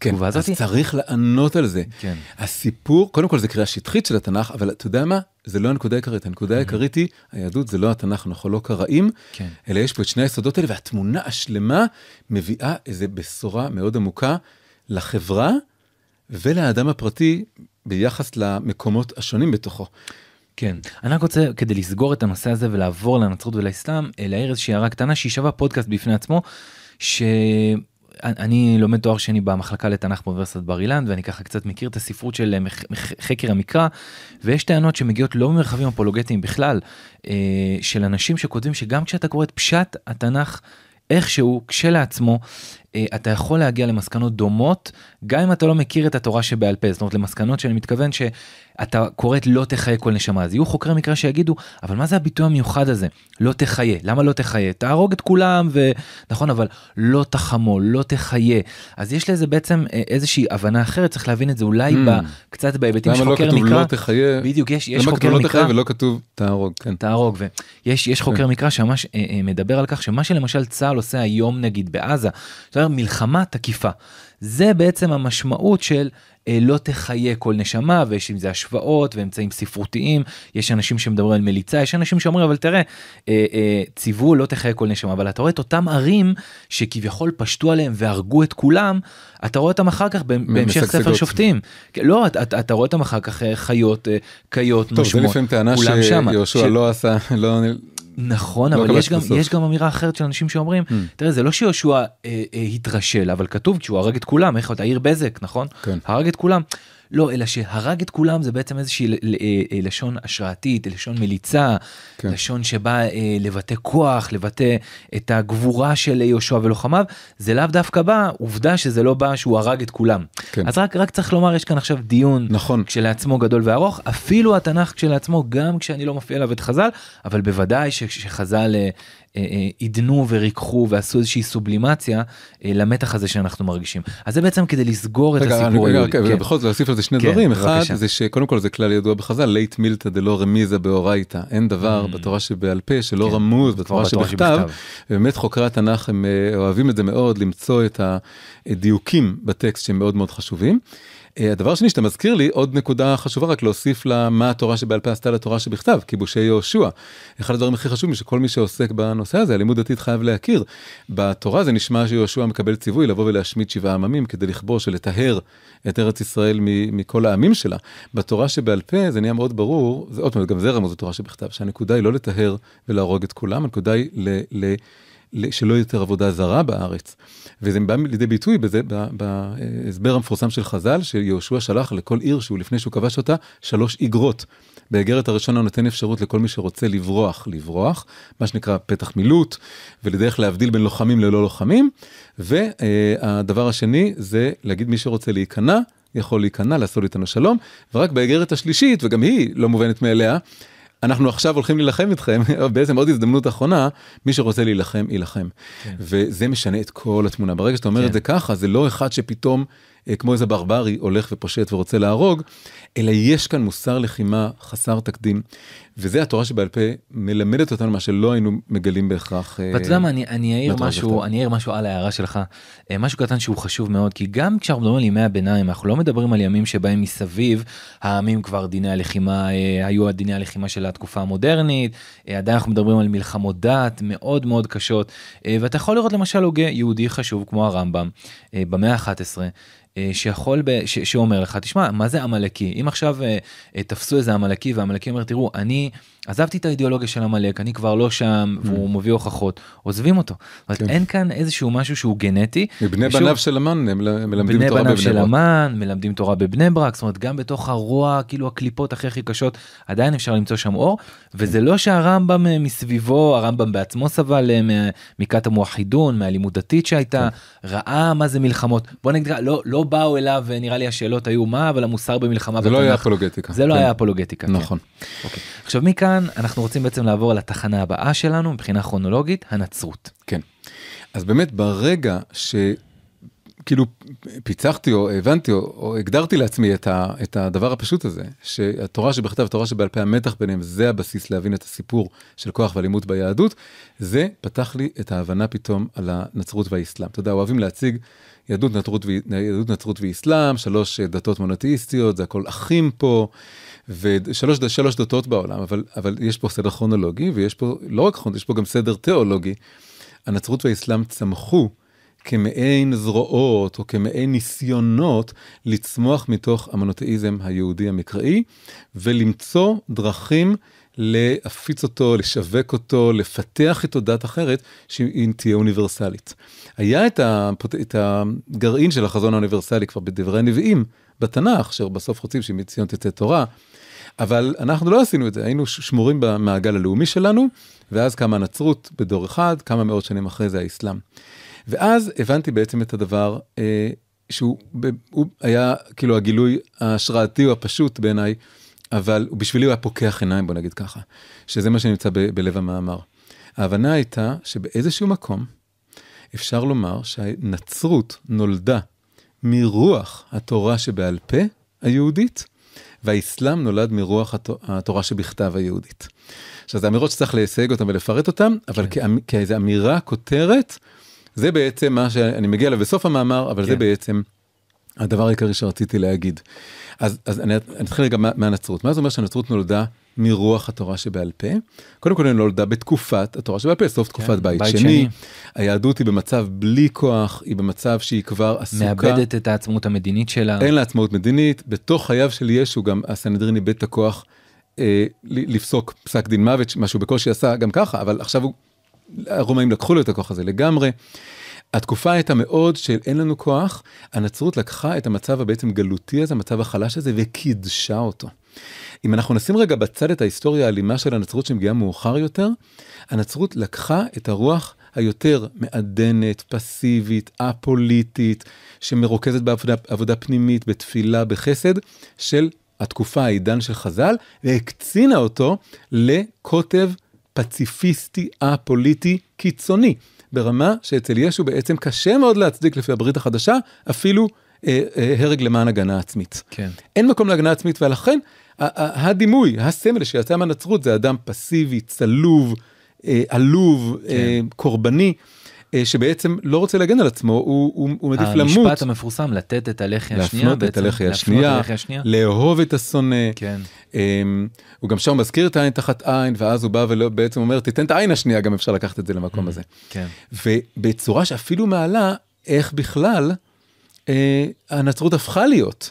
כן, התגובה אז הזאת. צריך לענות על זה. כן. הסיפור, קודם כל זה קריאה שטחית של התנ"ך, אבל אתה יודע מה? זה לא הנקודה העיקרית, הנקודה העיקרית היא, היהדות זה לא התנ"ך, אנחנו לא קראים, כן. אלא יש פה את שני היסודות האלה, והתמונה השלמה מביאה איזה בשורה מאוד עמוקה לחברה ולאדם הפרטי ביחס למקומות השונים בתוכו. כן, אני רק רוצה כדי לסגור את הנושא הזה ולעבור לנצרות ולאסלאם, אה, להעיר איזושהי הערה קטנה שהיא שווה פודקאסט בפני עצמו, שאני לומד תואר שני במחלקה לתנ"ך באוניברסיטת בר אילן ואני ככה קצת מכיר את הספרות של אה, חקר המקרא ויש טענות שמגיעות לא ממרחבים אפולוגטיים בכלל אה, של אנשים שכותבים שגם כשאתה קורא את פשט התנ"ך איכשהו כשלעצמו אתה יכול להגיע למסקנות דומות גם אם אתה לא מכיר את התורה שבעל פה. זאת אומרת למסקנות שאני מתכוון שאתה קורא את לא תחיה כל נשמה אז יהיו חוקרי מקרא שיגידו אבל מה זה הביטוי המיוחד הזה? לא תחיה למה לא תחיה תהרוג את כולם ונכון אבל לא תחמו לא תחיה אז יש לזה בעצם אה, איזושהי הבנה אחרת. צריך להבין את זה אולי Mm. ב, קצת בהיבטים של לא חוקר כתוב מקרא. לא תחיה? בדיוק יש יש חוקר לא מקרא. ולא כתוב תהרוג, כן. תהרוג ויש יש חוקר מקרא שממש אה, אה, מדבר על כך שמה שלמשל צה"ל עושה היום נגיד בעזה, אומרת מלחמה תקיפה, זה בעצם המשמעות של אה, לא תחיה כל נשמה ויש עם זה השוואות ואמצעים ספרותיים, יש אנשים שמדברים על מליצה, יש אנשים שאומרים אבל תראה אה, אה, ציוו לא תחיה כל נשמה, אבל אתה רואה את אותם ערים שכביכול פשטו עליהם והרגו את כולם, אתה רואה אותם אחר כך בהמשך ספר. שופטים, כן, לא אתה, אתה, אתה רואה אותם אחר כך אה, חיות, אה, קיות, טוב, זה נושמות, לפעמים טענה כולם שמה. שיהושע ש- לא עשה, לא... נכון לא אבל יש גם. יש גם אמירה אחרת של אנשים שאומרים תראה זה לא שיהושע אה, אה, התרשל אבל כתוב כשהוא הרג את כולם איך עוד העיר בזק נכון כן. הרג את כולם לא, אלא שהרג את כולם זה בעצם איזושהי אה, אה, לשון השראתית, לשון מליצה, כן. לשון שבאה אה, לבטא כוח, לבטא את הגבורה של יהושע ולוחמיו, זה לאו דווקא בא, עובדה שזה לא בא שהוא הרג את כולם. כן. אז רק, רק צריך לומר, יש כאן עכשיו דיון נכון. כשלעצמו גדול וארוך, אפילו התנ"ך כשלעצמו, גם כשאני לא מפעיל עליו את חז"ל, אבל בוודאי שחז"ל אה, עידנו וריככו ועשו איזושהי סובלימציה אה, למתח הזה שאנחנו מרגישים. אז זה בעצם כדי לסגור את הסיפור רגע, היהודי. רגע, כן. בכל זאת להוסיף על זה שני כן, דברים. אחד. זה שקודם כל זה כלל ידוע בחז"ל, לית מילתא דלא רמיזה באורייתא. אין דבר Mm. בתורה שבעל פה שלא כן, רמוז בתורה שבכתב. ובאמת חוקרי התנ"ך הם אה, אוהבים את זה מאוד, למצוא את הדיוקים בטקסט שהם מאוד מאוד חשובים. אה, הדבר השני שאתה מזכיר לי, עוד נקודה חשובה רק להוסיף לה מה התורה שבעל פה עשתה לתורה שבכתב, כיבושי יהושע. אחד הדברים הכי חשובים שכל מי שעוסק בנושא הזה, הלימוד דתית חייב להכיר. בתורה זה נשמע שיהושע מקבל ציווי לבוא ולהשמיד שבעה עממים כדי לכבוש ולטהר את ארץ ישראל מכל העמים שלה. בתורה שבעל פה זה נהיה מאוד ברור, זה עוד פעם, גם זה רמוז בתורה שבכתב, שהנקודה היא לא לטהר ולהרוג את כולם, הנקודה היא ל... ל שלא יותר עבודה זרה בארץ. וזה בא לידי ביטוי בזה, בהסבר המפורסם של חז"ל, שיהושע שלח לכל עיר שהוא לפני שהוא כבש אותה, שלוש איגרות. באיגרת הראשונה הוא נותן אפשרות לכל מי שרוצה לברוח, לברוח, מה שנקרא פתח מילוט, ולדרך להבדיל בין לוחמים ללא לוחמים. והדבר השני זה להגיד מי שרוצה להיכנע, יכול להיכנע, לעשות איתנו שלום, ורק באיגרת השלישית, וגם היא לא מובנת מאליה, אנחנו עכשיו הולכים להילחם איתכם, בעצם עוד הזדמנות אחרונה, מי שרוצה להילחם, יילחם. כן. וזה משנה את כל התמונה. ברגע שאתה אומר כן. את זה ככה, זה לא אחד שפתאום, אה, כמו איזה ברברי, הולך ופושט ורוצה להרוג, אלא יש כאן מוסר לחימה חסר תקדים. וזה התורה שבעל פה מלמדת אותנו מה שלא היינו מגלים בהכרח. אה, ואתה יודע מה, אני, אעיר משהו. אני אעיר משהו על ההערה שלך, אה, משהו קטן שהוא חשוב מאוד, כי גם כשאנחנו מדברים על ימי הביניים, אנחנו לא מדברים על ימים שבהם מסביב העמים כבר דיני הלחימה, אה, היו דיני הלחימה של התקופה המודרנית, עדיין אנחנו מדברים על מלחמות דת מאוד מאוד קשות, ואתה יכול לראות למשל הוגה יהודי חשוב כמו הרמב"ם, אה, במאה ה-11. אה, שיכול, ב, ש, שאומר לך, תשמע, מה זה עמלקי? אם עכשיו תפסו איזה עמלקי והעמלקי אומר, תראו, אני עזבתי את האידיאולוגיה של עמלק, אני כבר לא שם, והוא מביא הוכחות, עוזבים אותו. זאת Mm. כן. אומרת, אין כאן איזשהו משהו שהוא גנטי. מבני ושוב, בניו של המן הם מלמדים בני תורה בבני של ברק. המן, מלמדים תורה בבני ברק, זאת אומרת גם בתוך הרוע, כאילו הקליפות הכי הכי קשות, עדיין אפשר למצוא שם אור, וזה לא שהרמב"ם אה, מסביבו, הרמב"ם בעצמו סבל אה, מכת המואחידון, מהלימוד דתית שהייתה, כן. ראה מה זה מלחמות, בוא נגיד, לא, לא באו אליו, אה, נראה לי השאלות היו מה, אבל המוסר במלחמה זה לא היה בתנ"ך. אפולוגטיקה. זה לא כן. היה אפולוגטיקה. כן. נכון. אוקיי. עכשיו מכאן אנחנו רוצים בעצם לעבור לתחנה הבאה שלנו מבחינה כרונולוגית, הנצרות. כן. אז באמת ברגע שכאילו פיצחתי או הבנתי או, או הגדרתי לעצמי את, ה, את הדבר הפשוט הזה, שהתורה שבכתב, התורה שבעל פה, המתח ביניהם, זה הבסיס להבין את הסיפור של כוח ואלימות ביהדות, זה פתח לי את ההבנה פתאום על הנצרות והאסלאם. אתה יודע, אוהבים להציג יהדות נצרות, יהדות נצרות ואסלאם, שלוש דתות מונותאיסטיות, זה הכל אחים פה. ושלוש שלוש דתות בעולם, אבל, אבל יש פה סדר כרונולוגי, ויש פה לא רק כרונולוגי, יש פה גם סדר תיאולוגי. הנצרות והאסלאם צמחו כמעין זרועות או כמעין ניסיונות לצמוח מתוך המונותאיזם היהודי המקראי, ולמצוא דרכים להפיץ אותו, לשווק אותו, לפתח איתו דת אחרת שהיא תהיה אוניברסלית. היה את, הפוט... את הגרעין של החזון האוניברסלי כבר בדברי הנביאים בתנ"ך, שבסוף רוצים שמציון תצא תורה, אבל אנחנו לא עשינו את זה, היינו שמורים במעגל הלאומי שלנו, ואז קמה הנצרות בדור אחד, כמה מאות שנים אחרי זה האסלאם. ואז הבנתי בעצם את הדבר אה, שהוא הוא היה כאילו הגילוי ההשראתי או הפשוט בעיניי, אבל בשבילי הוא היה פוקח עיניים בוא נגיד ככה, שזה מה שנמצא ב- בלב המאמר. ההבנה הייתה שבאיזשהו מקום אפשר לומר שהנצרות נולדה מרוח התורה שבעל פה היהודית, והאסלאם נולד מרוח התו- התורה שבכתב היהודית. עכשיו זה אמירות שצריך לסייג אותן ולפרט אותן, אבל כן. כאמ- כאיזה אמירה, כותרת, זה בעצם מה שאני מגיע אליו בסוף המאמר, אבל זה כן. בעצם הדבר העיקרי שרציתי להגיד. אז, אז אני, אני אתחיל רגע מה- מהנצרות. מה זה אומר שהנצרות נולדה מרוח התורה שבעל פה? קודם כל היא נולדה בתקופת התורה שבעל פה, סוף תקופת בית, כן, בית שני. שני. היהדות היא במצב בלי כוח, היא במצב שהיא כבר עסוקה. מאבדת את העצמאות המדינית שלה. אין לה עצמאות מדינית, בתוך חייו של ישו גם הסנהדרין איבד את הכוח אה, לפסוק פסק דין מוות, מה שהוא בקושי עשה גם ככה, אבל עכשיו הוא, הרומאים לקחו לו את הכוח הזה לגמרי. התקופה הייתה מאוד של אין לנו כוח, הנצרות לקחה את המצב הבעצם גלותי הזה, המצב החלש הזה, וקידשה אותו. אם אנחנו נשים רגע בצד את ההיסטוריה האלימה של הנצרות שמגיעה מאוחר יותר, הנצרות לקחה את הרוח היותר מעדנת, פסיבית, א-פוליטית, שמרוכזת בעבודה עבודה פנימית, בתפילה, בחסד, של התקופה, העידן של חז"ל, והקצינה אותו לקוטב פציפיסטי, א-פוליטי, קיצוני, ברמה שאצל ישו בעצם קשה מאוד להצדיק לפי הברית החדשה, אפילו אה, אה, הרג למען הגנה עצמית. כן. אין מקום להגנה עצמית, ולכן הדימוי, הסמל שיצא מהנצרות זה אדם פסיבי, צלוב, אה, עלוב, כן. אה, קורבני. אה, שבעצם לא רוצה להגן על עצמו, הוא, הוא, הוא מעדיף למות. המשפט המפורסם, לתת את הלחי השנייה, להפנות את הלחי השנייה, לאהוב את השונא. כן. Um, הוא גם שם מזכיר את העין תחת עין, ואז הוא בא ובעצם אומר, תיתן את העין השנייה, גם אפשר לקחת את זה למקום mm, הזה. כן. ובצורה שאפילו מעלה, איך בכלל אה, הנצרות הפכה להיות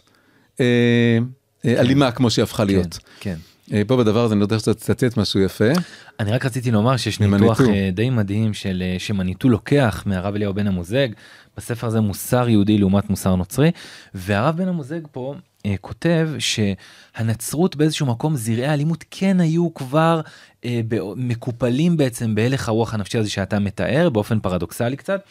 אה. אלימה כמו שהיא הפכה להיות. כן. אה, פה בדבר הזה אני יודע שאתה תצטט משהו יפה. אני רק רציתי לומר שיש ניתוח אה, די מדהים של אה, שמניטו לוקח מהרב אליהו בן המוזג בספר הזה מוסר יהודי לעומת מוסר נוצרי והרב בן המוזג פה אה, כותב שהנצרות באיזשהו מקום זרעי האלימות כן היו כבר אה, מקופלים בעצם בהלך הרוח הנפשי הזה שאתה מתאר באופן פרדוקסלי קצת.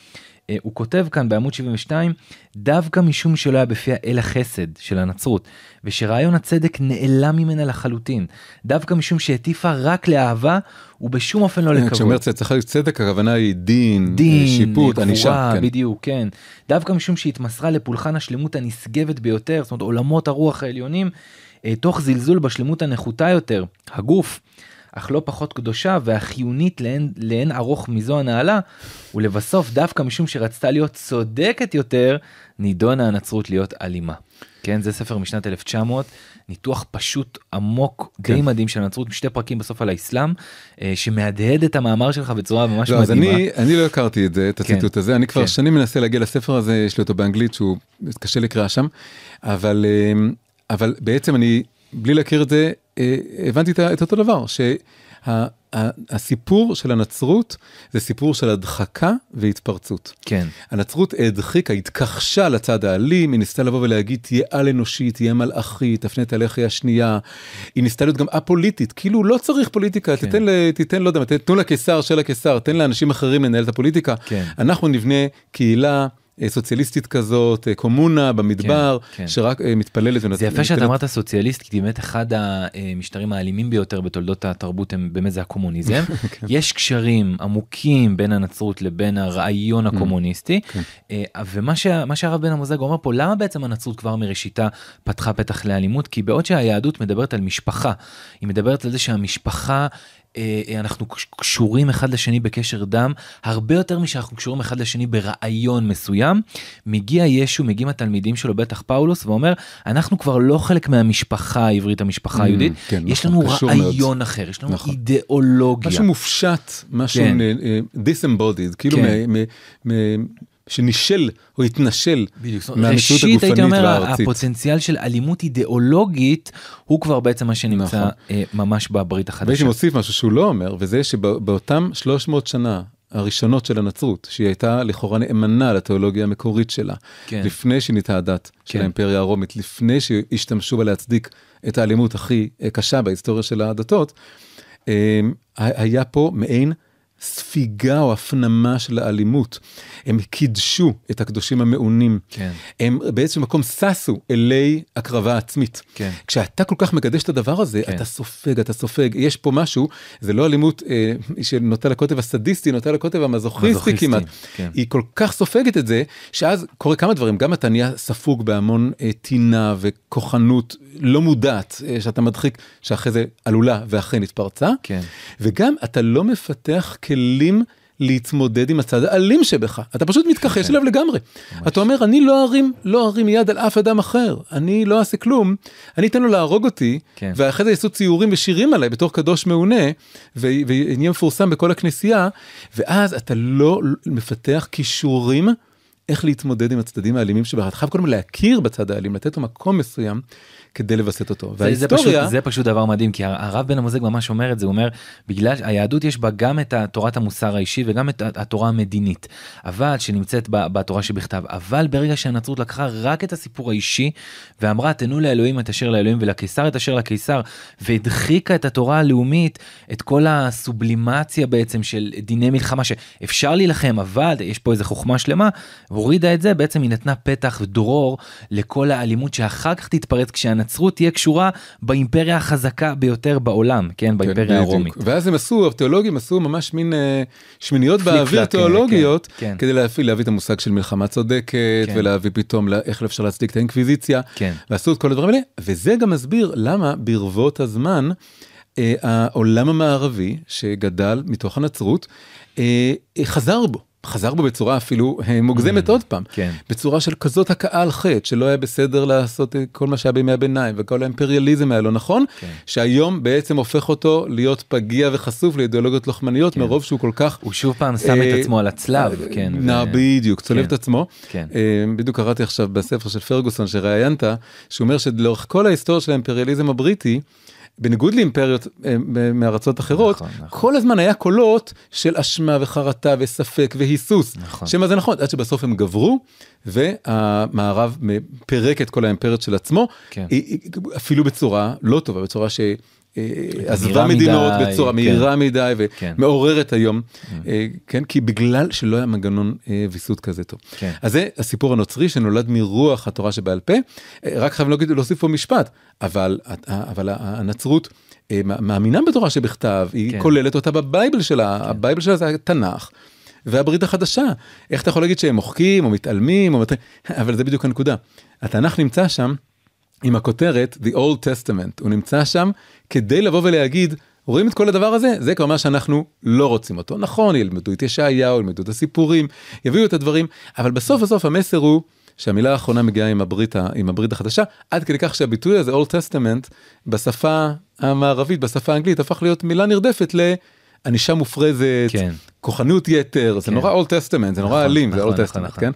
אה, הוא כותב כאן בעמוד 72 דווקא משום שלא היה בפיה אל החסד של הנצרות ושרעיון הצדק נעלם ממנה לחלוטין דווקא משום שהטיפה רק לאהבה ובשום אופן לא לכבוד. כשאומר צריך להיות צדק הכוונה היא דין, דין שיפוט, ענישה. כן. בדיוק כן דווקא משום שהתמסרה לפולחן השלמות הנשגבת ביותר זאת אומרת עולמות הרוח העליונים אה, תוך זלזול בשלמות הנחותה יותר הגוף. אך לא פחות קדושה והחיונית לאין, לאין ארוך מזו הנעלה, ולבסוף דווקא משום שרצתה להיות צודקת יותר, נידונה הנצרות להיות אלימה. כן, זה ספר משנת 1900, ניתוח פשוט עמוק, כן. די מדהים של הנצרות, שתי פרקים בסוף על האסלאם, אה, שמהדהד את המאמר שלך בצורה ממש לא, מדהימה. אז אני, אני לא הכרתי את זה, את כן. הציטוט הזה, אני כבר כן. שנים מנסה להגיע לספר הזה, יש לי אותו באנגלית שהוא קשה לקריאה שם, אבל, אה, אבל בעצם אני, בלי להכיר את זה, אה, הבנתי את אותו דבר, שהסיפור של הנצרות זה סיפור של הדחקה והתפרצות. כן. הנצרות הדחיקה, התכחשה לצד האלים, היא ניסתה לבוא ולהגיד תהיה על אנושית, תהיה מלאכית, תפנה את הלחי השנייה. היא ניסתה להיות גם א-פוליטית, כאילו לא צריך פוליטיקה, כן. תיתן, תיתן, לא יודע, תנו לקיסר של הקיסר, תן לאנשים אחרים לנהל את הפוליטיקה. כן. אנחנו נבנה קהילה. אה, סוציאליסטית כזאת, אה, קומונה במדבר, כן, כן. שרק אה, מתפללת. זה יפה שאתה אמרת סוציאליסט, כי באמת אחד המשטרים האלימים ביותר בתולדות התרבות הם באמת זה הקומוניזם. כן. יש קשרים עמוקים בין הנצרות לבין הרעיון mm, הקומוניסטי, כן. ומה שהרב בן המוזג אומר פה, למה בעצם הנצרות כבר מראשיתה פתחה פתח לאלימות? כי בעוד שהיהדות מדברת על משפחה, היא מדברת על זה שהמשפחה אנחנו קשורים אחד לשני בקשר דם הרבה יותר משאנחנו קשורים אחד לשני ברעיון מסוים מגיע ישו מגיעים התלמידים שלו בטח פאולוס ואומר אנחנו כבר לא חלק מהמשפחה העברית המשפחה mm, היהודית כן, יש נכון, לנו רעיון מאוד. אחר יש לנו נכון. אידיאולוגיה משהו מופשט משהו כן. דיסמבודיד כאילו כן. מ, מ, שנשל או התנשל מהמציאות הגופנית הייתי אומר, והארצית. הפוטנציאל של אלימות אידיאולוגית הוא כבר בעצם מה שנמצא נכון. אה, ממש בברית החדשה. והייתי מוסיף משהו שהוא לא אומר וזה שבאותם 300 שנה הראשונות של הנצרות שהיא הייתה לכאורה נאמנה לתיאולוגיה המקורית שלה כן. לפני שנהייתה הדת כן. של האימפריה הרומית לפני שהשתמשו בה להצדיק את האלימות הכי אה, קשה בהיסטוריה של הדתות. אה, היה פה מעין ספיגה או הפנמה של האלימות. הם קידשו את הקדושים המעונים. כן. הם באיזשהו מקום ששו אלי הקרבה עצמית. כן. כשאתה כל כך מקדש את הדבר הזה, כן. אתה סופג, אתה סופג. יש פה משהו, זה לא אלימות אה, שנוטה לקוטב הסדיסטי, נוטה לקוטב המזוכיסטי כמעט. כן. היא כל כך סופגת את זה, שאז קורה כמה דברים. גם אתה נהיה ספוג בהמון אה, טינה וכוחנות לא מודעת, אה, שאתה מדחיק, שאחרי זה עלולה ואכן התפרצה. כן. וגם אתה לא מפתח כלים להתמודד עם הצד האלים שבך, אתה פשוט מתכחש אליו לגמרי. אתה אומר, אני לא ארים, לא ארים יד על אף אדם אחר, אני לא אעשה כלום, אני אתן לו להרוג אותי, כן. ואחרי זה יעשו ציורים ושירים עליי בתור קדוש מעונה, ונהיה מפורסם בכל הכנסייה, ואז אתה לא מפתח כישורים. איך להתמודד עם הצדדים האלימים שבך, אתה חייב קודם להכיר בצד האלים, לתת לו מקום מסוים כדי לווסת אותו. זה, זה, פשוט, זה פשוט דבר מדהים כי הרב בן המוזג ממש אומר את זה הוא אומר בגלל היהדות יש בה גם את תורת המוסר האישי וגם את התורה המדינית אבל שנמצאת בתורה שבכתב אבל ברגע שהנצרות לקחה רק את הסיפור האישי ואמרה תנו לאלוהים את אשר לאלוהים ולקיסר את אשר לקיסר והדחיקה את התורה הלאומית את כל הסובלימציה בעצם של דיני מלחמה שאפשר להילחם אבל יש פה איזה חוכמה שלמה הורידה את זה בעצם היא נתנה פתח ודרור לכל האלימות שאחר כך תתפרץ כשהנ... הנצרות תהיה קשורה באימפריה החזקה ביותר בעולם, כן, באימפריה כן, הרומית. ואז הם עשו, התיאולוגים עשו ממש מין אה, שמיניות באוויר כן, תיאולוגיות, כן, כן. כדי להביא, להביא את המושג של מלחמה צודקת, כן. ולהביא פתאום איך אפשר להצדיק את האינקוויזיציה, כן. ועשו את כל הדברים האלה, וזה גם מסביר למה ברבות הזמן, אה, העולם המערבי שגדל מתוך הנצרות, אה, חזר בו. חזר בו בצורה אפילו אה, מוגזמת mm, עוד פעם, כן. בצורה של כזאת הכאה על חטא, שלא היה בסדר לעשות אה, כל מה שהיה בימי הביניים וכל האימפריאליזם היה לא נכון, כן. שהיום בעצם הופך אותו להיות פגיע וחשוף לאידיאולוגיות לוחמניות כן. מרוב שהוא כל כך... הוא שוב פעם שם אה, את עצמו על הצלב, אה, כן. נע ו... בדיוק, צולב כן. את עצמו. כן. אה, בדיוק קראתי עכשיו בספר של פרגוסון שראיינת, שהוא אומר שלאורך כל ההיסטוריה של האימפריאליזם הבריטי, בניגוד לאימפריות אה, מארצות אחרות, נכון, נכון. כל הזמן היה קולות של אשמה וחרטה וספק והיסוס, נכון. שמה זה נכון, עד שבסוף הם גברו, והמערב פירק את כל האימפריות של עצמו, כן. אפילו בצורה לא טובה, בצורה ש... אה, עזבה מדינות בצורה כן. מהירה מדי ומעוררת כן. היום, mm. אה, כן, כי בגלל שלא היה מנגנון אה, ויסות כזה טוב. כן. אז זה הסיפור הנוצרי שנולד מרוח התורה שבעל פה, רק חייב להוסיף פה משפט, אבל, אבל הנצרות מאמינה בתורה שבכתב, היא כן. כוללת אותה בבייבל שלה, כן. הבייבל שלה זה התנ"ך. והברית החדשה, איך אתה יכול להגיד שהם מוחקים או מתעלמים, או... אבל זה בדיוק הנקודה. התנ"ך נמצא שם עם הכותרת The Old Testament, הוא נמצא שם כדי לבוא ולהגיד, רואים את כל הדבר הזה? זה כבר מה שאנחנו לא רוצים אותו. נכון, ילמדו את ישעיהו, ילמדו את הסיפורים, יביאו את הדברים, אבל בסוף בסוף המסר הוא שהמילה האחרונה מגיעה עם הברית, עם הברית החדשה, עד כדי כך שהביטוי הזה, Old Testament, בשפה המערבית, בשפה האנגלית, הפך להיות מילה נרדפת לענישה מופרזת, כן. כוחנות יתר, כן. זה נורא Old Testament, זה נורא נכון, אלים, נכון, זה Old נכון, Testament, נכון. כן?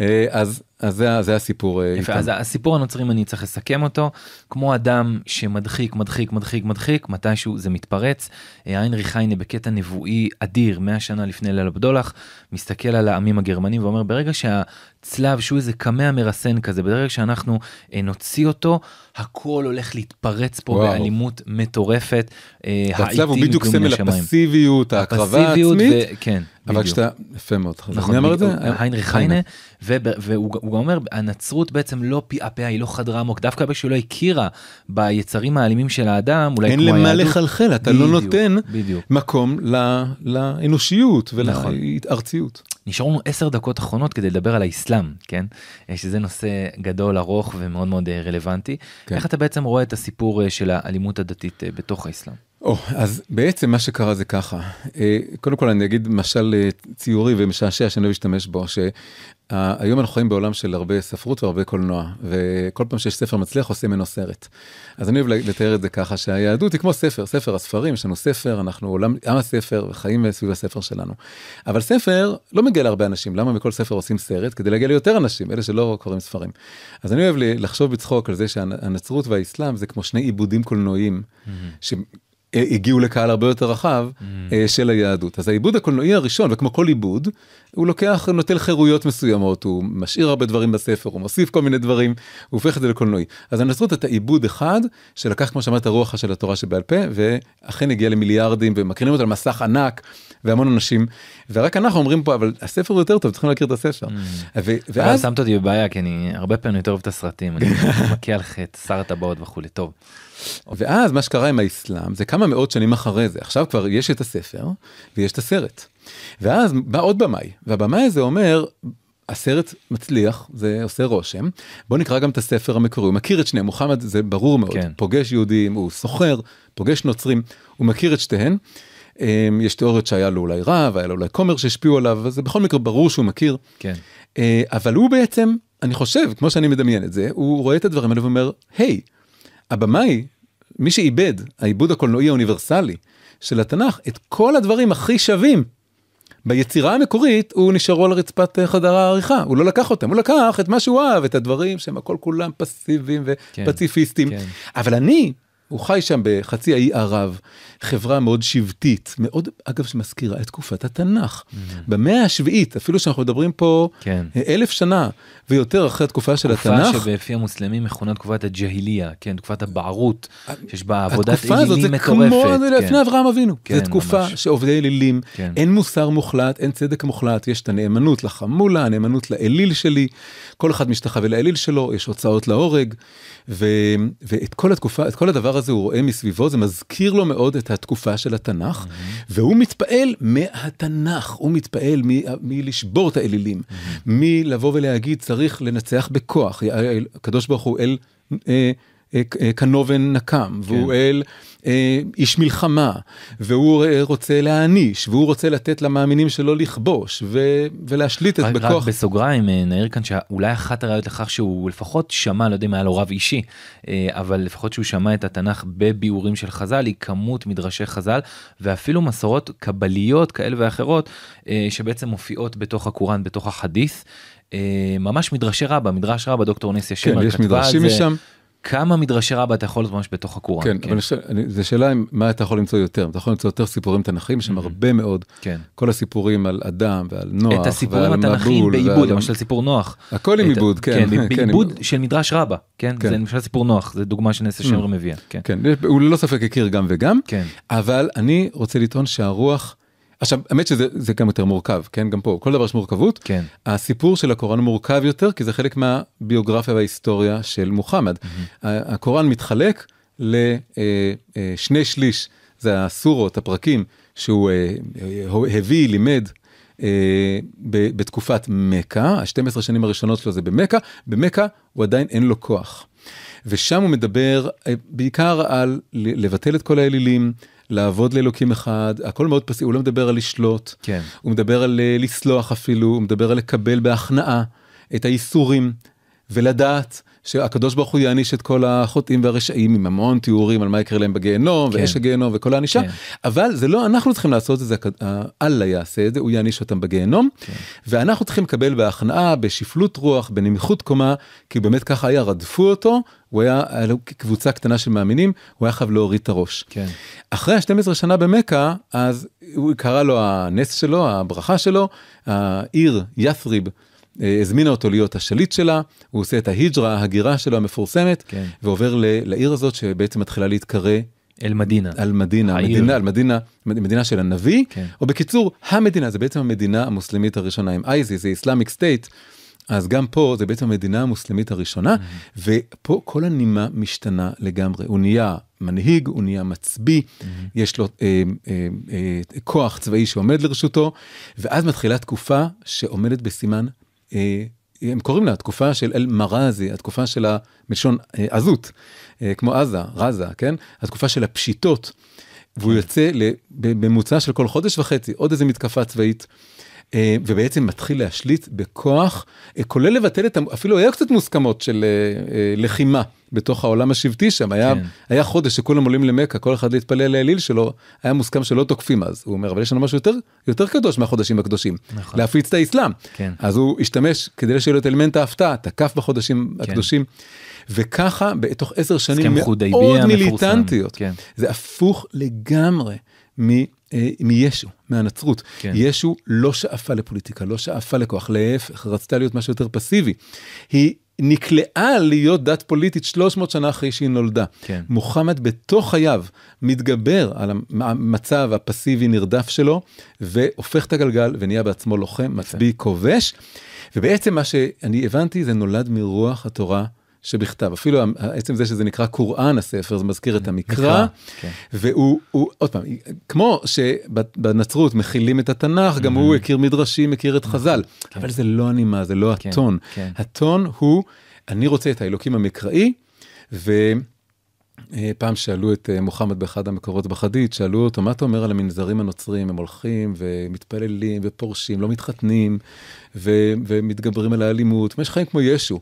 אה, אז אז זה, זה הסיפור. אה, יפה, אז הסיפור הנוצרים אני צריך לסכם אותו כמו אדם שמדחיק מדחיק מדחיק מדחיק מתישהו זה מתפרץ. אה, היינריך היינה בקטע נבואי אדיר 100 שנה לפני ליל הבדולח מסתכל על העמים הגרמנים ואומר ברגע שהצלב שהוא איזה קמע מרסן כזה ברגע שאנחנו נוציא אותו הכל הולך להתפרץ פה וואו. באלימות מטורפת. הצלב הוא בדיוק סמל הפסיביות ההקרבה העצמית. כן. אבל כשאתה, יפה מאוד, נכון, מי אמר את זה? היינריך היינה, והוא גם אומר, הנצרות בעצם לא פיעפע, היא לא חדרה עמוק, דווקא בשביל לא הכירה ביצרים האלימים של האדם, אולי כמו היהדות. אין למה לחלחל, אתה לא נותן מקום לאנושיות ולארציות. נשארו לנו עשר דקות אחרונות כדי לדבר על האסלאם, כן? שזה נושא גדול, ארוך ומאוד מאוד אה, רלוונטי. כן. איך אתה בעצם רואה את הסיפור אה, של האלימות הדתית אה, בתוך האסלאם? או, oh, אז בעצם מה שקרה זה ככה, אה, קודם כל אני אגיד משל אה, ציורי ומשעשע שאני לא אשתמש בו, שהיום אנחנו חיים בעולם של הרבה ספרות והרבה קולנוע, וכל פעם שיש ספר מצליח עושים ממנו סרט. אז אני אוהב לתאר את זה ככה, שהיהדות היא כמו ספר, ספר הספרים, יש לנו ספר, אנחנו עולם, עם הספר וחיים סביב הספר שלנו. אבל ספר לא מגיע להרבה אנשים, למה מכל ספר עושים סרט? כדי להגיע ליותר אנשים, אלה שלא קוראים ספרים. אז אני אוהב לחשוב בצחוק על זה שהנצרות והאסלאם זה כמו שני עיבודים קולנועיים, mm-hmm. הגיעו לקהל הרבה יותר רחב mm. אה, של היהדות. אז העיבוד הקולנועי הראשון, וכמו כל עיבוד, הוא לוקח, נוטל חירויות מסוימות, הוא משאיר הרבה דברים בספר, הוא מוסיף כל מיני דברים, הוא הופך את זה לקולנועי. אז הנצרות הייתה עיבוד אחד, שלקח כמו שאמרת רוח של התורה שבעל פה, ואכן הגיע למיליארדים, ומקרינים אותו על מסך ענק, והמון אנשים, ורק אנחנו אומרים פה, אבל הספר הוא יותר טוב, צריכים להכיר את הספר. Mm. ואז... שמת אותי בבעיה, כי אני הרבה פעמים יותר אוהב את הסרטים, אני מכה על חטא, שר הטבעות וכולי, טוב. ואז מה שקרה עם האסלאם זה כמה מאות שנים אחרי זה עכשיו כבר יש את הספר ויש את הסרט. ואז בא עוד במאי והבמאי הזה אומר הסרט מצליח זה עושה רושם בוא נקרא גם את הספר המקורי הוא מכיר את שניהם מוחמד זה ברור מאוד כן. פוגש יהודים הוא סוחר פוגש נוצרים הוא מכיר את שתיהן. אמ, יש תיאוריות שהיה לו אולי רב היה לו אולי כומר שהשפיעו עליו וזה בכל מקרה ברור שהוא מכיר. כן. אה, אבל הוא בעצם אני חושב כמו שאני מדמיין את זה הוא רואה את הדברים האלה ואומר היי. הבמאי, מי שאיבד, העיבוד הקולנועי האוניברסלי של התנ"ך, את כל הדברים הכי שווים ביצירה המקורית הוא נשארו על רצפת אה, חדר העריכה, הוא לא לקח אותם, הוא לקח את מה שהוא אהב, את הדברים שהם הכל כולם פסיביים כן, ופציפיסטים. כן. אבל אני, הוא חי שם בחצי האי ערב, חברה מאוד שבטית, מאוד, אגב, שמזכירה את תקופת התנ"ך. במאה השביעית, אפילו שאנחנו מדברים פה Mm-hmm. כן. אלף שנה ויותר אחרי התקופה של תקופה התנ"ך, שבפי המוסלמים מכונה תקופת הג'היליה, כן, תקופת הבערות, שיש בה עבודת התקופה הזאת אלילים זה מטורפת. כמו כן. לפני אברהם אבינו, כן, זו תקופה ממש. שעובדי אלילים, כן. אין מוסר מוחלט, אין צדק מוחלט, יש את הנאמנות לחמולה, הנאמנות לאליל שלי, כל אחד משתחווה לאליל שלו, יש הוצאות להורג, ו, ואת כל התקופה, את כל הדבר הזה הוא רואה מסביבו, זה מזכיר לו מאוד את התקופה של התנ"ך, והוא מתפעל מהתנ"ך, הוא מתפעל מלשבור את האלילים, מלבוא ולהגיד צריך לנצח בכוח, הקדוש ברוך הוא אל... אה, כנובן נקם, והוא אל אה, איש מלחמה, והוא אה, רוצה להעניש, והוא רוצה לתת למאמינים שלו לכבוש, ו- ולהשליט את רק, רק בכוח. בסוגריים אה, נעיר כאן שאולי אחת הראיות לכך שהוא לפחות שמע, לא יודע אם היה לו רב אישי, אה, אבל לפחות שהוא שמע את התנ"ך בביאורים של חז"ל, היא כמות מדרשי חז"ל, ואפילו מסורות קבליות כאלה ואחרות, אה, שבעצם מופיעות בתוך הקוראן, בתוך החדית'. אה, ממש מדרשי רבה, מדרש רבה, דוקטור נסיה כן, שמר יש כתבה מדרשים זה. משם. כמה מדרשי רבה אתה יכול לראות ממש בתוך הקוראן. כן, אבל אני זו שאלה אם- מה אתה יכול למצוא יותר, אתה יכול למצוא יותר סיפורים תנכיים, יש שם הרבה מאוד, כן. כל הסיפורים על אדם ועל נוח, את הסיפורים ועל התנ"כיים מבול, בעיבוד, ועל- למשל סיפור נוח. הכל עם עיבוד, כן, כן, כן, בעיבוד עם- של מדרש רבה, כן, כן. זה למשל סיפור נוח, זה דוגמה שנסיה שמר מביאה, כן. כן, הוא ללא ספק הכיר גם וגם, כן. אבל אני רוצה לטעון שהרוח, עכשיו, האמת שזה זה גם יותר מורכב, כן, גם פה, כל דבר יש מורכבות. כן. הסיפור של הקוראן מורכב יותר, כי זה חלק מהביוגרפיה וההיסטוריה של מוחמד. ה- הקוראן מתחלק לשני שליש, זה הסורות, הפרקים, שהוא אה, אה, הביא, לימד. אה, בתקופת מכה, ה-12 שנים הראשונות שלו זה במכה, במכה הוא עדיין אין לו כוח. ושם הוא מדבר אה, בעיקר על לבטל את כל האלילים, לעבוד לאלוקים אחד, הכל מאוד פסיבי, הוא לא מדבר על לשלוט, כן. הוא מדבר על אה, לסלוח אפילו, הוא מדבר על לקבל בהכנעה את האיסורים ולדעת שהקדוש ברוך הוא יעניש את כל החוטאים והרשעים עם המון תיאורים על מה יקרה להם בגיהנום כן. ואש הגיהנום וכל הענישה, כן. אבל זה לא אנחנו צריכים לעשות את זה, הכ- אללה יעשה את זה, הוא יעניש אותם בגיהנום, כן. ואנחנו צריכים לקבל בהכנעה, בשפלות רוח, בנמיכות קומה, כי באמת ככה היה, רדפו אותו, הוא היה, קבוצה קטנה של מאמינים, הוא היה חייב להוריד את הראש. כן. אחרי ה-12 שנה במכה, אז הוא קרא לו הנס שלו, הברכה שלו, העיר ית'ריב אה, הזמינה אותו להיות השליט שלה, הוא עושה את ההיג'רה, ההגירה שלו המפורסמת, כן. ועובר ל- לעיר הזאת שבעצם מתחילה להתקרא אל מדינה. על מדינה, העיר. מדינה, על מדינה, מדינה של הנביא, כן. או בקיצור, המדינה, זה בעצם המדינה המוסלמית הראשונה עם ISIS, זה Islamic State, אז גם פה זה בעצם המדינה המוסלמית הראשונה, Mm-hmm. ופה כל הנימה משתנה לגמרי, הוא נהיה מנהיג, הוא נהיה מצביא, Mm-hmm. יש לו אה, אה, אה, כוח צבאי שעומד לרשותו, ואז מתחילה תקופה שעומדת בסימן, אה, הם קוראים לה התקופה של אל מרזי, התקופה של מלשון אה, עזות, אה, כמו עזה, רזה, כן? התקופה של הפשיטות. והוא יוצא ל- בממוצע של כל חודש וחצי עוד איזה מתקפה צבאית. אה, ובעצם מתחיל להשליט בכוח, אה, כולל לבטל את, אפילו היה קצת מוסכמות של אה, לחימה בתוך העולם השבטי שם, היה, כן. היה חודש שכולם עולים למכה, כל אחד להתפלל לאליל שלו, היה מוסכם שלא תוקפים אז, הוא אומר, אבל יש לנו משהו יותר, יותר קדוש מהחודשים הקדושים, נכון. להפיץ את האסלאם. כן. אז הוא השתמש כדי שיהיה לו את אלמנט ההפתעה, תקף בחודשים כן. הקדושים, וככה בתוך עשר שנים מאוד. מיליטנטיות. כן. זה הפוך לגמרי מ, מישו, מהנצרות. כן. ישו לא שאפה לפוליטיקה, לא שאפה לכוח, להפך, רצתה להיות משהו יותר פסיבי. היא נקלעה להיות דת פוליטית 300 שנה אחרי שהיא נולדה. כן. מוחמד בתוך חייו מתגבר על המ- המצב הפסיבי נרדף שלו, והופך את הגלגל ונהיה בעצמו לוחם, מצביא, כובש. ובעצם מה שאני הבנתי זה נולד מרוח התורה שבכתב. אפילו עצם זה שזה נקרא קוראן הספר, זה מזכיר את המקרא. מקרא, כן. והוא, הוא, עוד פעם, כמו שבנצרות מכילים את התנ"ך, גם הוא הכיר מדרשים, הכיר את חז"ל. אבל זה לא הנימה, זה לא כן, הטון. כן. הטון הוא, אני רוצה את האלוקים המקראי, ופעם שאלו את אה, מוחמד באחד המקורות בחדית, שאלו אותו, מה אתה אומר על המנזרים הנוצרים? הם הולכים ומתפללים ופורשים, לא מתחתנים, ו- ומתגברים על האלימות, יש חיים כמו ישו.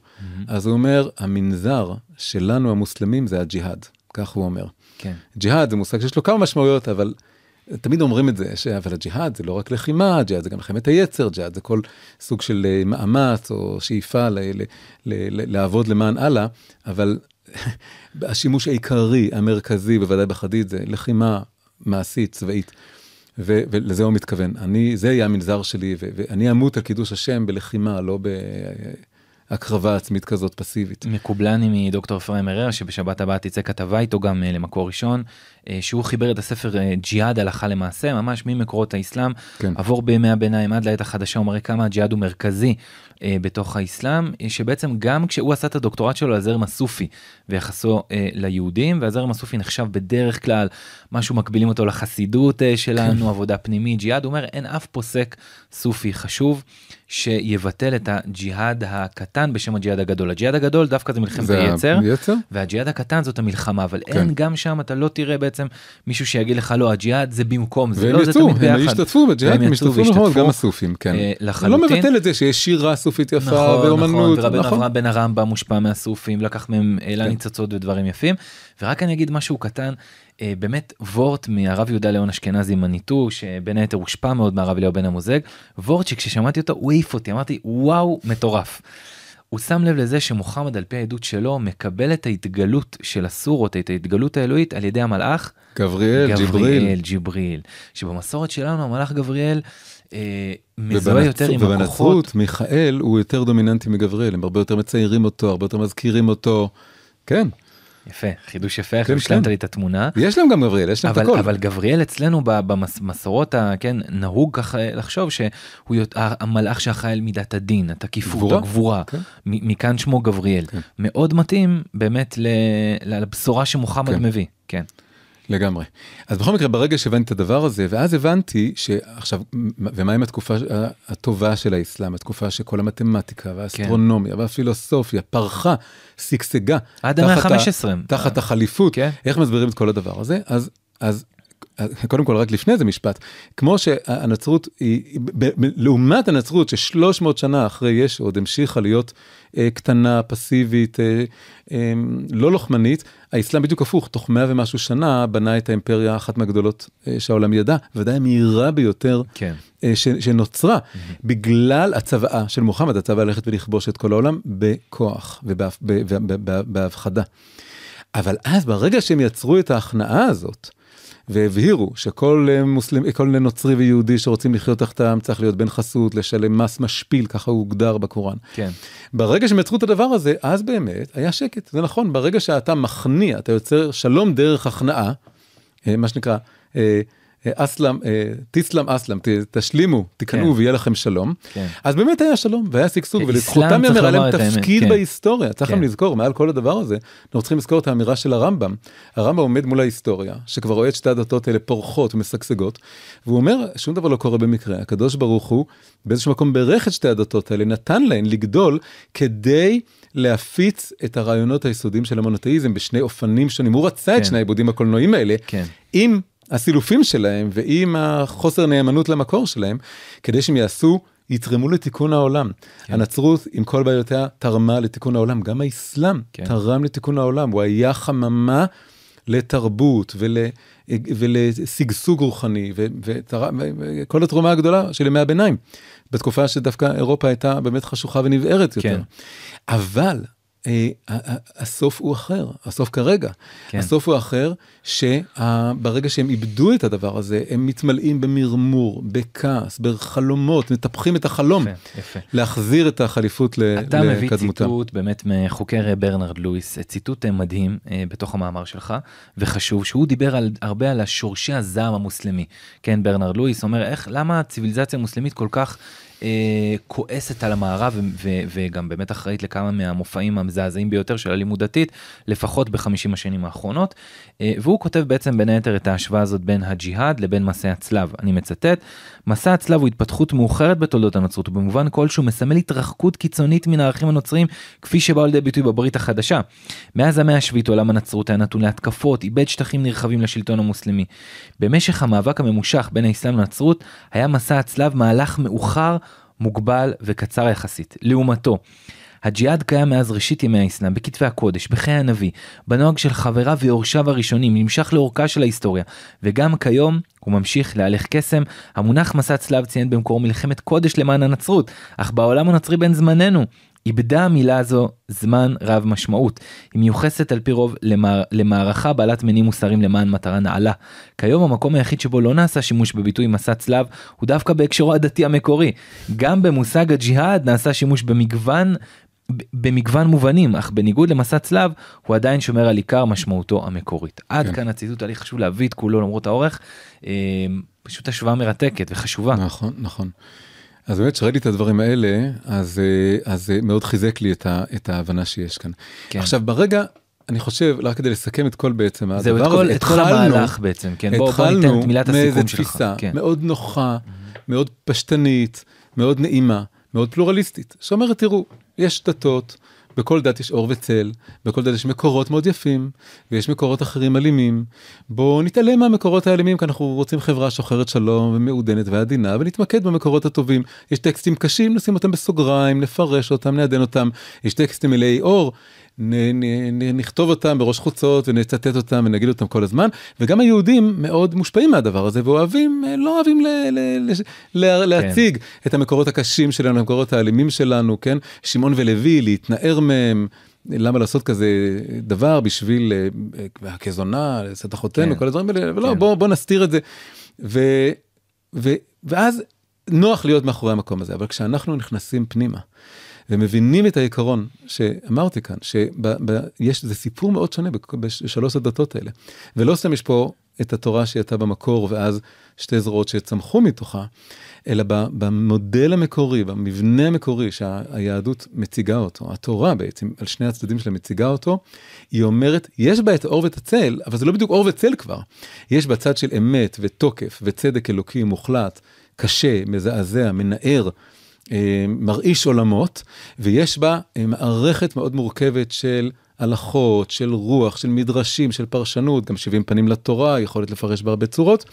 אז הוא אומר, המנזר שלנו המוסלמים זה הג'יהאד, כך הוא אומר. כן. ג'יהאד זה מושג שיש לו כמה משמעויות, אבל תמיד אומרים את זה, ש... אבל הג'יהאד זה לא רק לחימה, ג'יהאד זה גם מלחמת היצר, ג'יהאד זה כל סוג של אה, מאמץ או שאיפה ל... ל... ל... לעבוד למען אללה, אבל השימוש העיקרי, המרכזי, בוודאי בחדיד, זה לחימה מעשית, צבאית. ו- ולזה הוא מתכוון. אני, זה יהיה המנזר שלי, ו- ואני אמות על קידוש השם בלחימה, לא בהקרבה עצמית כזאת פסיבית. מקובלני מדוקטור אפרים הרר, שבשבת הבאה תצא כתבה איתו גם אה, למקור ראשון, שהוא חיבר את הספר אה, ג'יהאד הלכה למעשה, ממש ממקורות האסלאם, כן. עבור בימי הביניים עד לעת החדשה, הוא מראה כמה הג'יהאד הוא מרכזי אה, בתוך האסלאם, אה, שבעצם גם כשהוא עשה את הדוקטורט שלו על זרם הסופי ויחסו אה, ליהודים, והזרם הסופי נחשב בדרך כלל משהו מקבילים אותו לחסידות אה, שלנו, עבודה פנימית, ג'יהאד, הוא אומר אין אף פוסק סופי חשוב שיבטל את הג'יהאד הקטן בשם הג'יהאד הגדול. הג'יהאד הגדול דווקא זה מלחמת היצר? והג'יהאד הקטן זאת המלחמה, אבל כן. אין גם שם, אתה לא תראה בעצם מישהו שיגיד לך לא, הג'יהאד זה במקום זה, לא, זה תמיד הם ביחד. השתתפו בג'יהאד, הם השתתפו נכון, והשתתפו, גם הסופים, כן. אה, אני לחלוטין. לא מבטל את זה שיש שירה סופית יפה נכון, נכון, ואומנות, ורבן נכון. אברהם בן הרמב"ם מושפע מהסופים, לקח מהם העלה כן. ניצוצות ודברים יפים. ורק אני אגיד משהו קטן, אה, באמת וורט מהרב יהודה ליאון אשכנזי מניטו, שבין היתר הושפע מאוד מהרב אליהו בן המוזג, וורט שכששמעתי אותו הוא העיף אותי, אמרתי וואו מטורף. הוא שם לב לזה שמוחמד על פי העדות שלו מקבל את ההתגלות של הסורות, את ההתגלות האלוהית על ידי המלאך גבריאל, ג'יבריל. גבריאל, ג'יבריל, שבמסורת שלנו המלאך גבריאל אה, מזוהה יותר עם הכוחות. ובנצרות מיכאל הוא יותר דומיננטי מגבריאל, הם הרבה יותר מציירים אותו, הרבה יותר מזכירים אותו. כן, יפה, חידוש יפה, איך כן, השלמת כן. לי את התמונה. יש להם גם גבריאל, יש להם את הכל. אבל גבריאל אצלנו במסורות, כן, נהוג ככה לחשוב שהוא המלאך שאחראי על מידת הדין, התקיפות, גבורה, הגבורה, כן. מ- מכאן שמו גבריאל. כן. מאוד מתאים באמת לבשורה שמוחמד כן. מביא, כן. לגמרי. אז בכל מקרה, ברגע שהבנתי את הדבר הזה, ואז הבנתי שעכשיו, ומה עם התקופה הטובה של האסלאם, התקופה שכל המתמטיקה והאסטרונומיה והפילוסופיה פרחה, שגשגה. עד המאה תחת ה- ה-15. תחת החליפות, כן. איך מסבירים את כל הדבר הזה? אז, אז, אז קודם כל רק לפני זה משפט, כמו שהנצרות היא, היא- ב- ב- לעומת הנצרות ששלוש מאות שנה אחרי ישו עוד המשיכה להיות אה, קטנה, פסיבית, אה, אה, לא לוחמנית, האסלאם בדיוק הפוך, תוך מאה ומשהו שנה בנה את האימפריה אחת מהגדולות אה, שהעולם ידע, ודאי המהירה ביותר כן. אה, ש, שנוצרה בגלל הצוואה של מוחמד, הצוואה ללכת ולכבוש את כל העולם בכוח ובהפ- ב- ב- ב- ב- בהפחדה. אבל אז ברגע שהם יצרו את ההכנעה הזאת, והבהירו שכל אה, מוסלמי, כל נוצרי ויהודי שרוצים לחיות תחתם צריך להיות בן חסות, לשלם מס משפיל, ככה הוא הוגדר בקוראן. כן. ברגע שהם יצרו את הדבר הזה, אז באמת היה שקט, זה נכון, ברגע שאתה מכניע, אתה יוצר שלום דרך הכנעה, אה, מה שנקרא, אה, אסלם, אה, תסלם אסלם, תשלימו, תיכנעו כן. ויהיה לכם שלום. כן. אז באמת היה שלום והיה שגשוג אסלאם ולזכותם יאמר את האמת, תפקיד כן. בהיסטוריה, צריך כן. גם לזכור מעל כל הדבר הזה, אנחנו צריכים לזכור את האמירה של הרמב"ם. הרמב"ם עומד מול ההיסטוריה, שכבר רואה את שתי הדתות האלה פורחות ומשגשגות, והוא אומר שום דבר לא קורה במקרה, הקדוש ברוך הוא באיזשהו מקום בירך את שתי הדתות האלה, נתן להן לגדול כדי להפיץ את הרעיונות היסודיים של המונותאיזם בשני אופנים שונים, הוא רצה את כן. שני העיבודים הקולנועיים האלה, כן. עם הסילופים שלהם ועם החוסר נאמנות למקור שלהם, כדי שהם יעשו, יתרמו לתיקון העולם. כן. הנצרות, עם כל בעיותיה, תרמה לתיקון העולם. גם האסלאם כן. תרם לתיקון העולם. הוא היה חממה לתרבות ול, ולשגשוג רוחני, ו- ותרם- וכל התרומה הגדולה של ימי הביניים, בתקופה שדווקא אירופה הייתה באמת חשוכה ונבערת יותר. כן. אבל הסוף הוא אחר, הסוף כרגע. כן. הסוף הוא אחר, שברגע שהם איבדו את הדבר הזה, הם מתמלאים במרמור, בכעס, בחלומות, מטפחים את החלום. יפה, יפה. להחזיר את החליפות ל- אתה מביא. ציטוט באמת מחוקר ברנרד לואיס, ציטוט אה, מדהים אה, בתוך המאמר שלך, וחשוב, שהוא דיבר על, הרבה על השורשי הזעם המוסלמי. כן, ברנרד לואיס אומר, איך, למה הציוויליזציה המוסלמית כל כך אה, כועסת על המערב, ו- ו- וגם באמת אחראית לכמה מהמופעים המזעזעים ביותר של אלימות דתית, לפחות בחמישים השנים האחרונות. אה, והוא כותב בעצם בין היתר את ההשוואה הזאת בין הג'יהאד לבין מסע הצלב. אני מצטט, מסע הצלב הוא התפתחות מאוחרת בתולדות הנצרות, ובמובן כלשהו מסמל התרחקות קיצונית מן הערכים הנוצריים, כפי שבאו לידי ביטוי בברית החדשה. מאז המאה השביעית עולם הנצרות היה נתון להתקפות, איבד שטחים נרחבים לשלטון המוסלמי. במשך המאבק הממושך בין האסלאם לנצרות, היה מסע הצלב מהלך מאוחר, מוגבל וקצר יחסית. לעומתו, הג'יהאד קיים מאז ראשית ימי האסלאם, בכתבי הקודש, בחיי הנביא, בנוהג של חבריו ויורשיו הראשונים, נמשך לאורכה של ההיסטוריה, וגם כיום הוא ממשיך להלך קסם. המונח מסע צלב ציין במקורו מלחמת קודש למען הנצרות, אך בעולם הנוצרי בן זמננו, איבדה המילה הזו זמן רב משמעות. היא מיוחסת על פי רוב למער... למערכה בעלת מניעים מוסריים למען מטרה נעלה. כיום המקום היחיד שבו לא נעשה שימוש בביטוי מסע צלב הוא דווקא בהקשרו הדתי המקורי. גם במושג הג'יהאד נעשה שימוש במגוון במגוון מובנים אך בניגוד למסע צלב הוא עדיין שומר על עיקר משמעותו המקורית. עד כן. כאן הציטוט היה לי חשוב להביא את כולו למרות האורך. אה, פשוט השוואה מרתקת וחשובה. נכון, נכון. אז באמת שראיתי את הדברים האלה, אז, אה, אז אה, מאוד חיזק לי את, ה, את ההבנה שיש כאן. כן. עכשיו ברגע, אני חושב, רק כדי לסכם את כל בעצם זהו את הדבר כל, את כל המהלך בעצם כן בוא, בוא ניתן התחלנו את מילת הסיכום שלך. תפיסה כן. מאוד נוחה, מאוד פשטנית, מאוד נעימה, מאוד פלורליסטית, שאומרת, תראו, יש דתות, בכל דת יש אור וצל, בכל דת יש מקורות מאוד יפים, ויש מקורות אחרים אלימים. בואו נתעלם מהמקורות האלימים, כי אנחנו רוצים חברה שוחרת שלום ומעודנת ועדינה, ונתמקד במקורות הטובים. יש טקסטים קשים, נשים אותם בסוגריים, נפרש אותם, נעדן אותם. יש טקסטים מלאי אור, נכתוב אותם בראש חוצות ונצטט אותם ונגיד אותם כל הזמן. וגם היהודים מאוד מושפעים מהדבר הזה, ואוהבים, אה, לא אוהבים ל, ל, ל, ל, להציג את המקורות הקשים שלנו, המקורות האלימים שלנו, כן? שמעון ולוי, להתנער מהם. למה לעשות כזה דבר בשביל אה, כזונה, לשאת אחותינו, כן. כל הדברים האלה, ולא, כן. בוא, בוא נסתיר את זה. ו, ו, ואז נוח להיות מאחורי המקום הזה, אבל כשאנחנו נכנסים פנימה ומבינים את העיקרון שאמרתי כאן, שיש, זה סיפור מאוד שונה בשלוש הדתות האלה. ולא סתם יש פה את התורה שהייתה במקור ואז שתי זרועות שצמחו מתוכה, אלא במודל המקורי, במבנה המקורי שהיהדות מציגה אותו, התורה בעצם, על שני הצדדים שלה מציגה אותו, היא אומרת, יש בה את האור ואת הצל, אבל זה לא בדיוק אור וצל כבר. יש בצד של אמת ותוקף וצדק אלוקי מוחלט, קשה, מזעזע, מנער, מרעיש עולמות, ויש בה אה, מערכת מאוד מורכבת של הלכות, של רוח, של מדרשים, של פרשנות, גם 70 פנים לתורה, יכולת לפרש בהרבה צורות,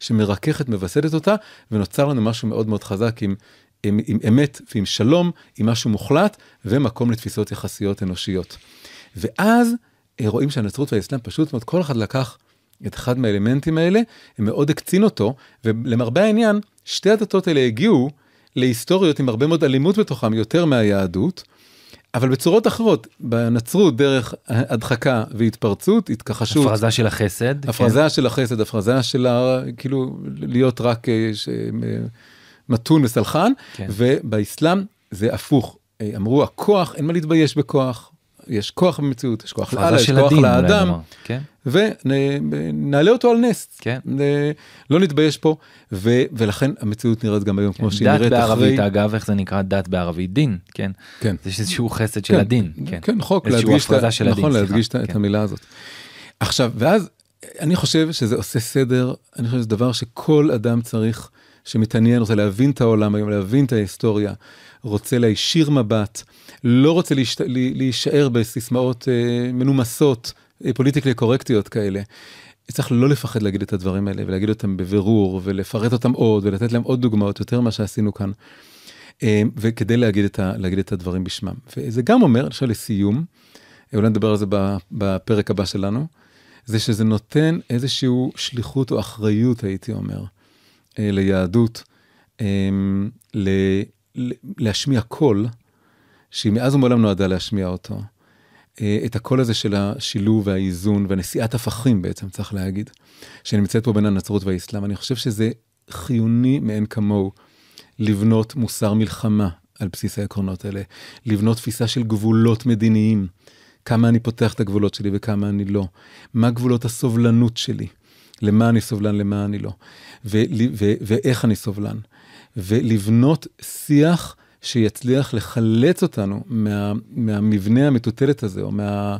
שמרככת, מווסתת אותה, ונוצר לנו משהו מאוד מאוד חזק עם, עם, עם אמת ועם שלום, עם משהו מוחלט, ומקום לתפיסות יחסיות אנושיות. ואז אה, רואים שהנצרות והאסלאם פשוט מאוד, כל אחד לקח את אחד מהאלמנטים האלה, הם מאוד הקצין אותו, ולמרבה העניין, שתי הדתות האלה הגיעו להיסטוריות עם הרבה מאוד אלימות בתוכם, יותר מהיהדות, אבל בצורות אחרות, בנצרות דרך הדחקה והתפרצות, התכחשות, הפרזה של החסד. הפרזה של החסד, הפרזה של ה... כאילו להיות רק אה, ש... אה, מתון וסלחן, כן. ובאסלאם זה הפוך. אה, אמרו הכוח, אין מה להתבייש בכוח, יש כוח במציאות, יש כוח כן. לאללה, יש כוח הדין. לאדם. כן. ונעלה אותו על נס. כן. אה, לא נתבייש פה, ו... ולכן המציאות נראית גם היום כמו שהיא דת נראית בערבית אחרי... אגב איך זה נקרא דת בערבית דין כן כן. יש איזשהו חסד של כן, הדין כן כן, חוק, איזשהו להדגיש, ה- של הדין, נכון, סליחה, להדגיש את- את כן. המילה הזאת. עכשיו, ואז אני חושב שזה עושה סדר, אני חושב שזה דבר שכל אדם צריך, שמתעניין, רוצה להבין את העולם היום, להבין את ההיסטוריה, רוצה להישיר מבט, לא רוצה להיש... להישאר בסיסמאות אה, מנומסות, פוליטיקלי קורקטיות כאלה. צריך לא לפחד להגיד את הדברים האלה ולהגיד אותם בבירור ולפרט אותם עוד ולתת להם עוד דוגמאות יותר ממה שעשינו כאן. אה, וכדי להגיד את, ה, להגיד את הדברים בשמם. וזה גם אומר, עכשיו לסיום, אה, אולי נדבר על זה בפרק הבא שלנו, זה שזה נותן איזושהי שליחות או אחריות, הייתי אומר, אה, ליהדות, ל- להשמיע קול, שהיא מאז ומעולם נועדה להשמיע אותו. אה, את הקול הזה של השילוב והאיזון והנשיאת הפכים בעצם, צריך להגיד, שנמצאת פה בין הנצרות והאסלאם. אני חושב שזה חיוני מאין כמוהו לבנות מוסר מלחמה על בסיס העקרונות האלה, לבנות תפיסה של גבולות מדיניים, כמה אני פותח את הגבולות שלי וכמה אני לא, מה גבולות הסובלנות שלי, למה אני סובלן, למה אני לא, ואיך אני סובלן, ולבנות שיח שיצליח לחלץ אותנו מה, מהמבנה המטוטלת הזה, או מה,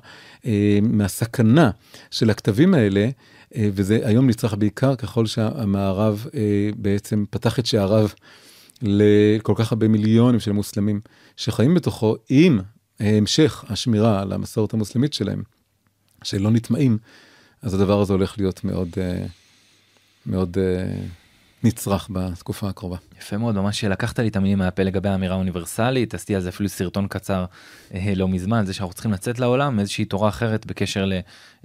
אה, מהסכנה של הכתבים האלה, אה, וזה היום נצרך בעיקר ככל שהמערב אה, בעצם פתח את שעריו לכל כך הרבה מיליונים של מוסלמים שחיים בתוכו עם המשך השמירה על המסורת המוסלמית שלהם, שלא נטמעים, אז הדבר הזה הולך להיות מאוד, מאוד נצרך בתקופה הקרובה. יפה מאוד, ממש לקחת לי את המילים מהפה לגבי האמירה האוניברסלית, עשיתי על זה אפילו סרטון קצר אה, לא מזמן, זה שאנחנו צריכים לצאת לעולם, איזושהי תורה אחרת בקשר ל...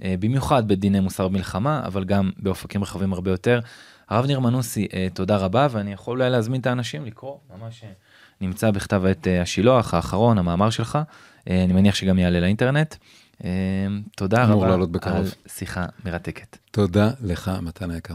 אה, במיוחד בדיני מוסר מלחמה, אבל גם באופקים רחבים הרבה יותר. הרב ניר מנוסי, אה, תודה רבה, ואני יכול אולי להזמין את האנשים לקרוא, ממש אה, נמצא בכתב עת אה, השילוח האחרון, המאמר שלך, אה, אני מניח שגם יעלה לאינטרנט. אה, תודה רבה. על שיחה מרתקת. תודה לך, מתן היקר.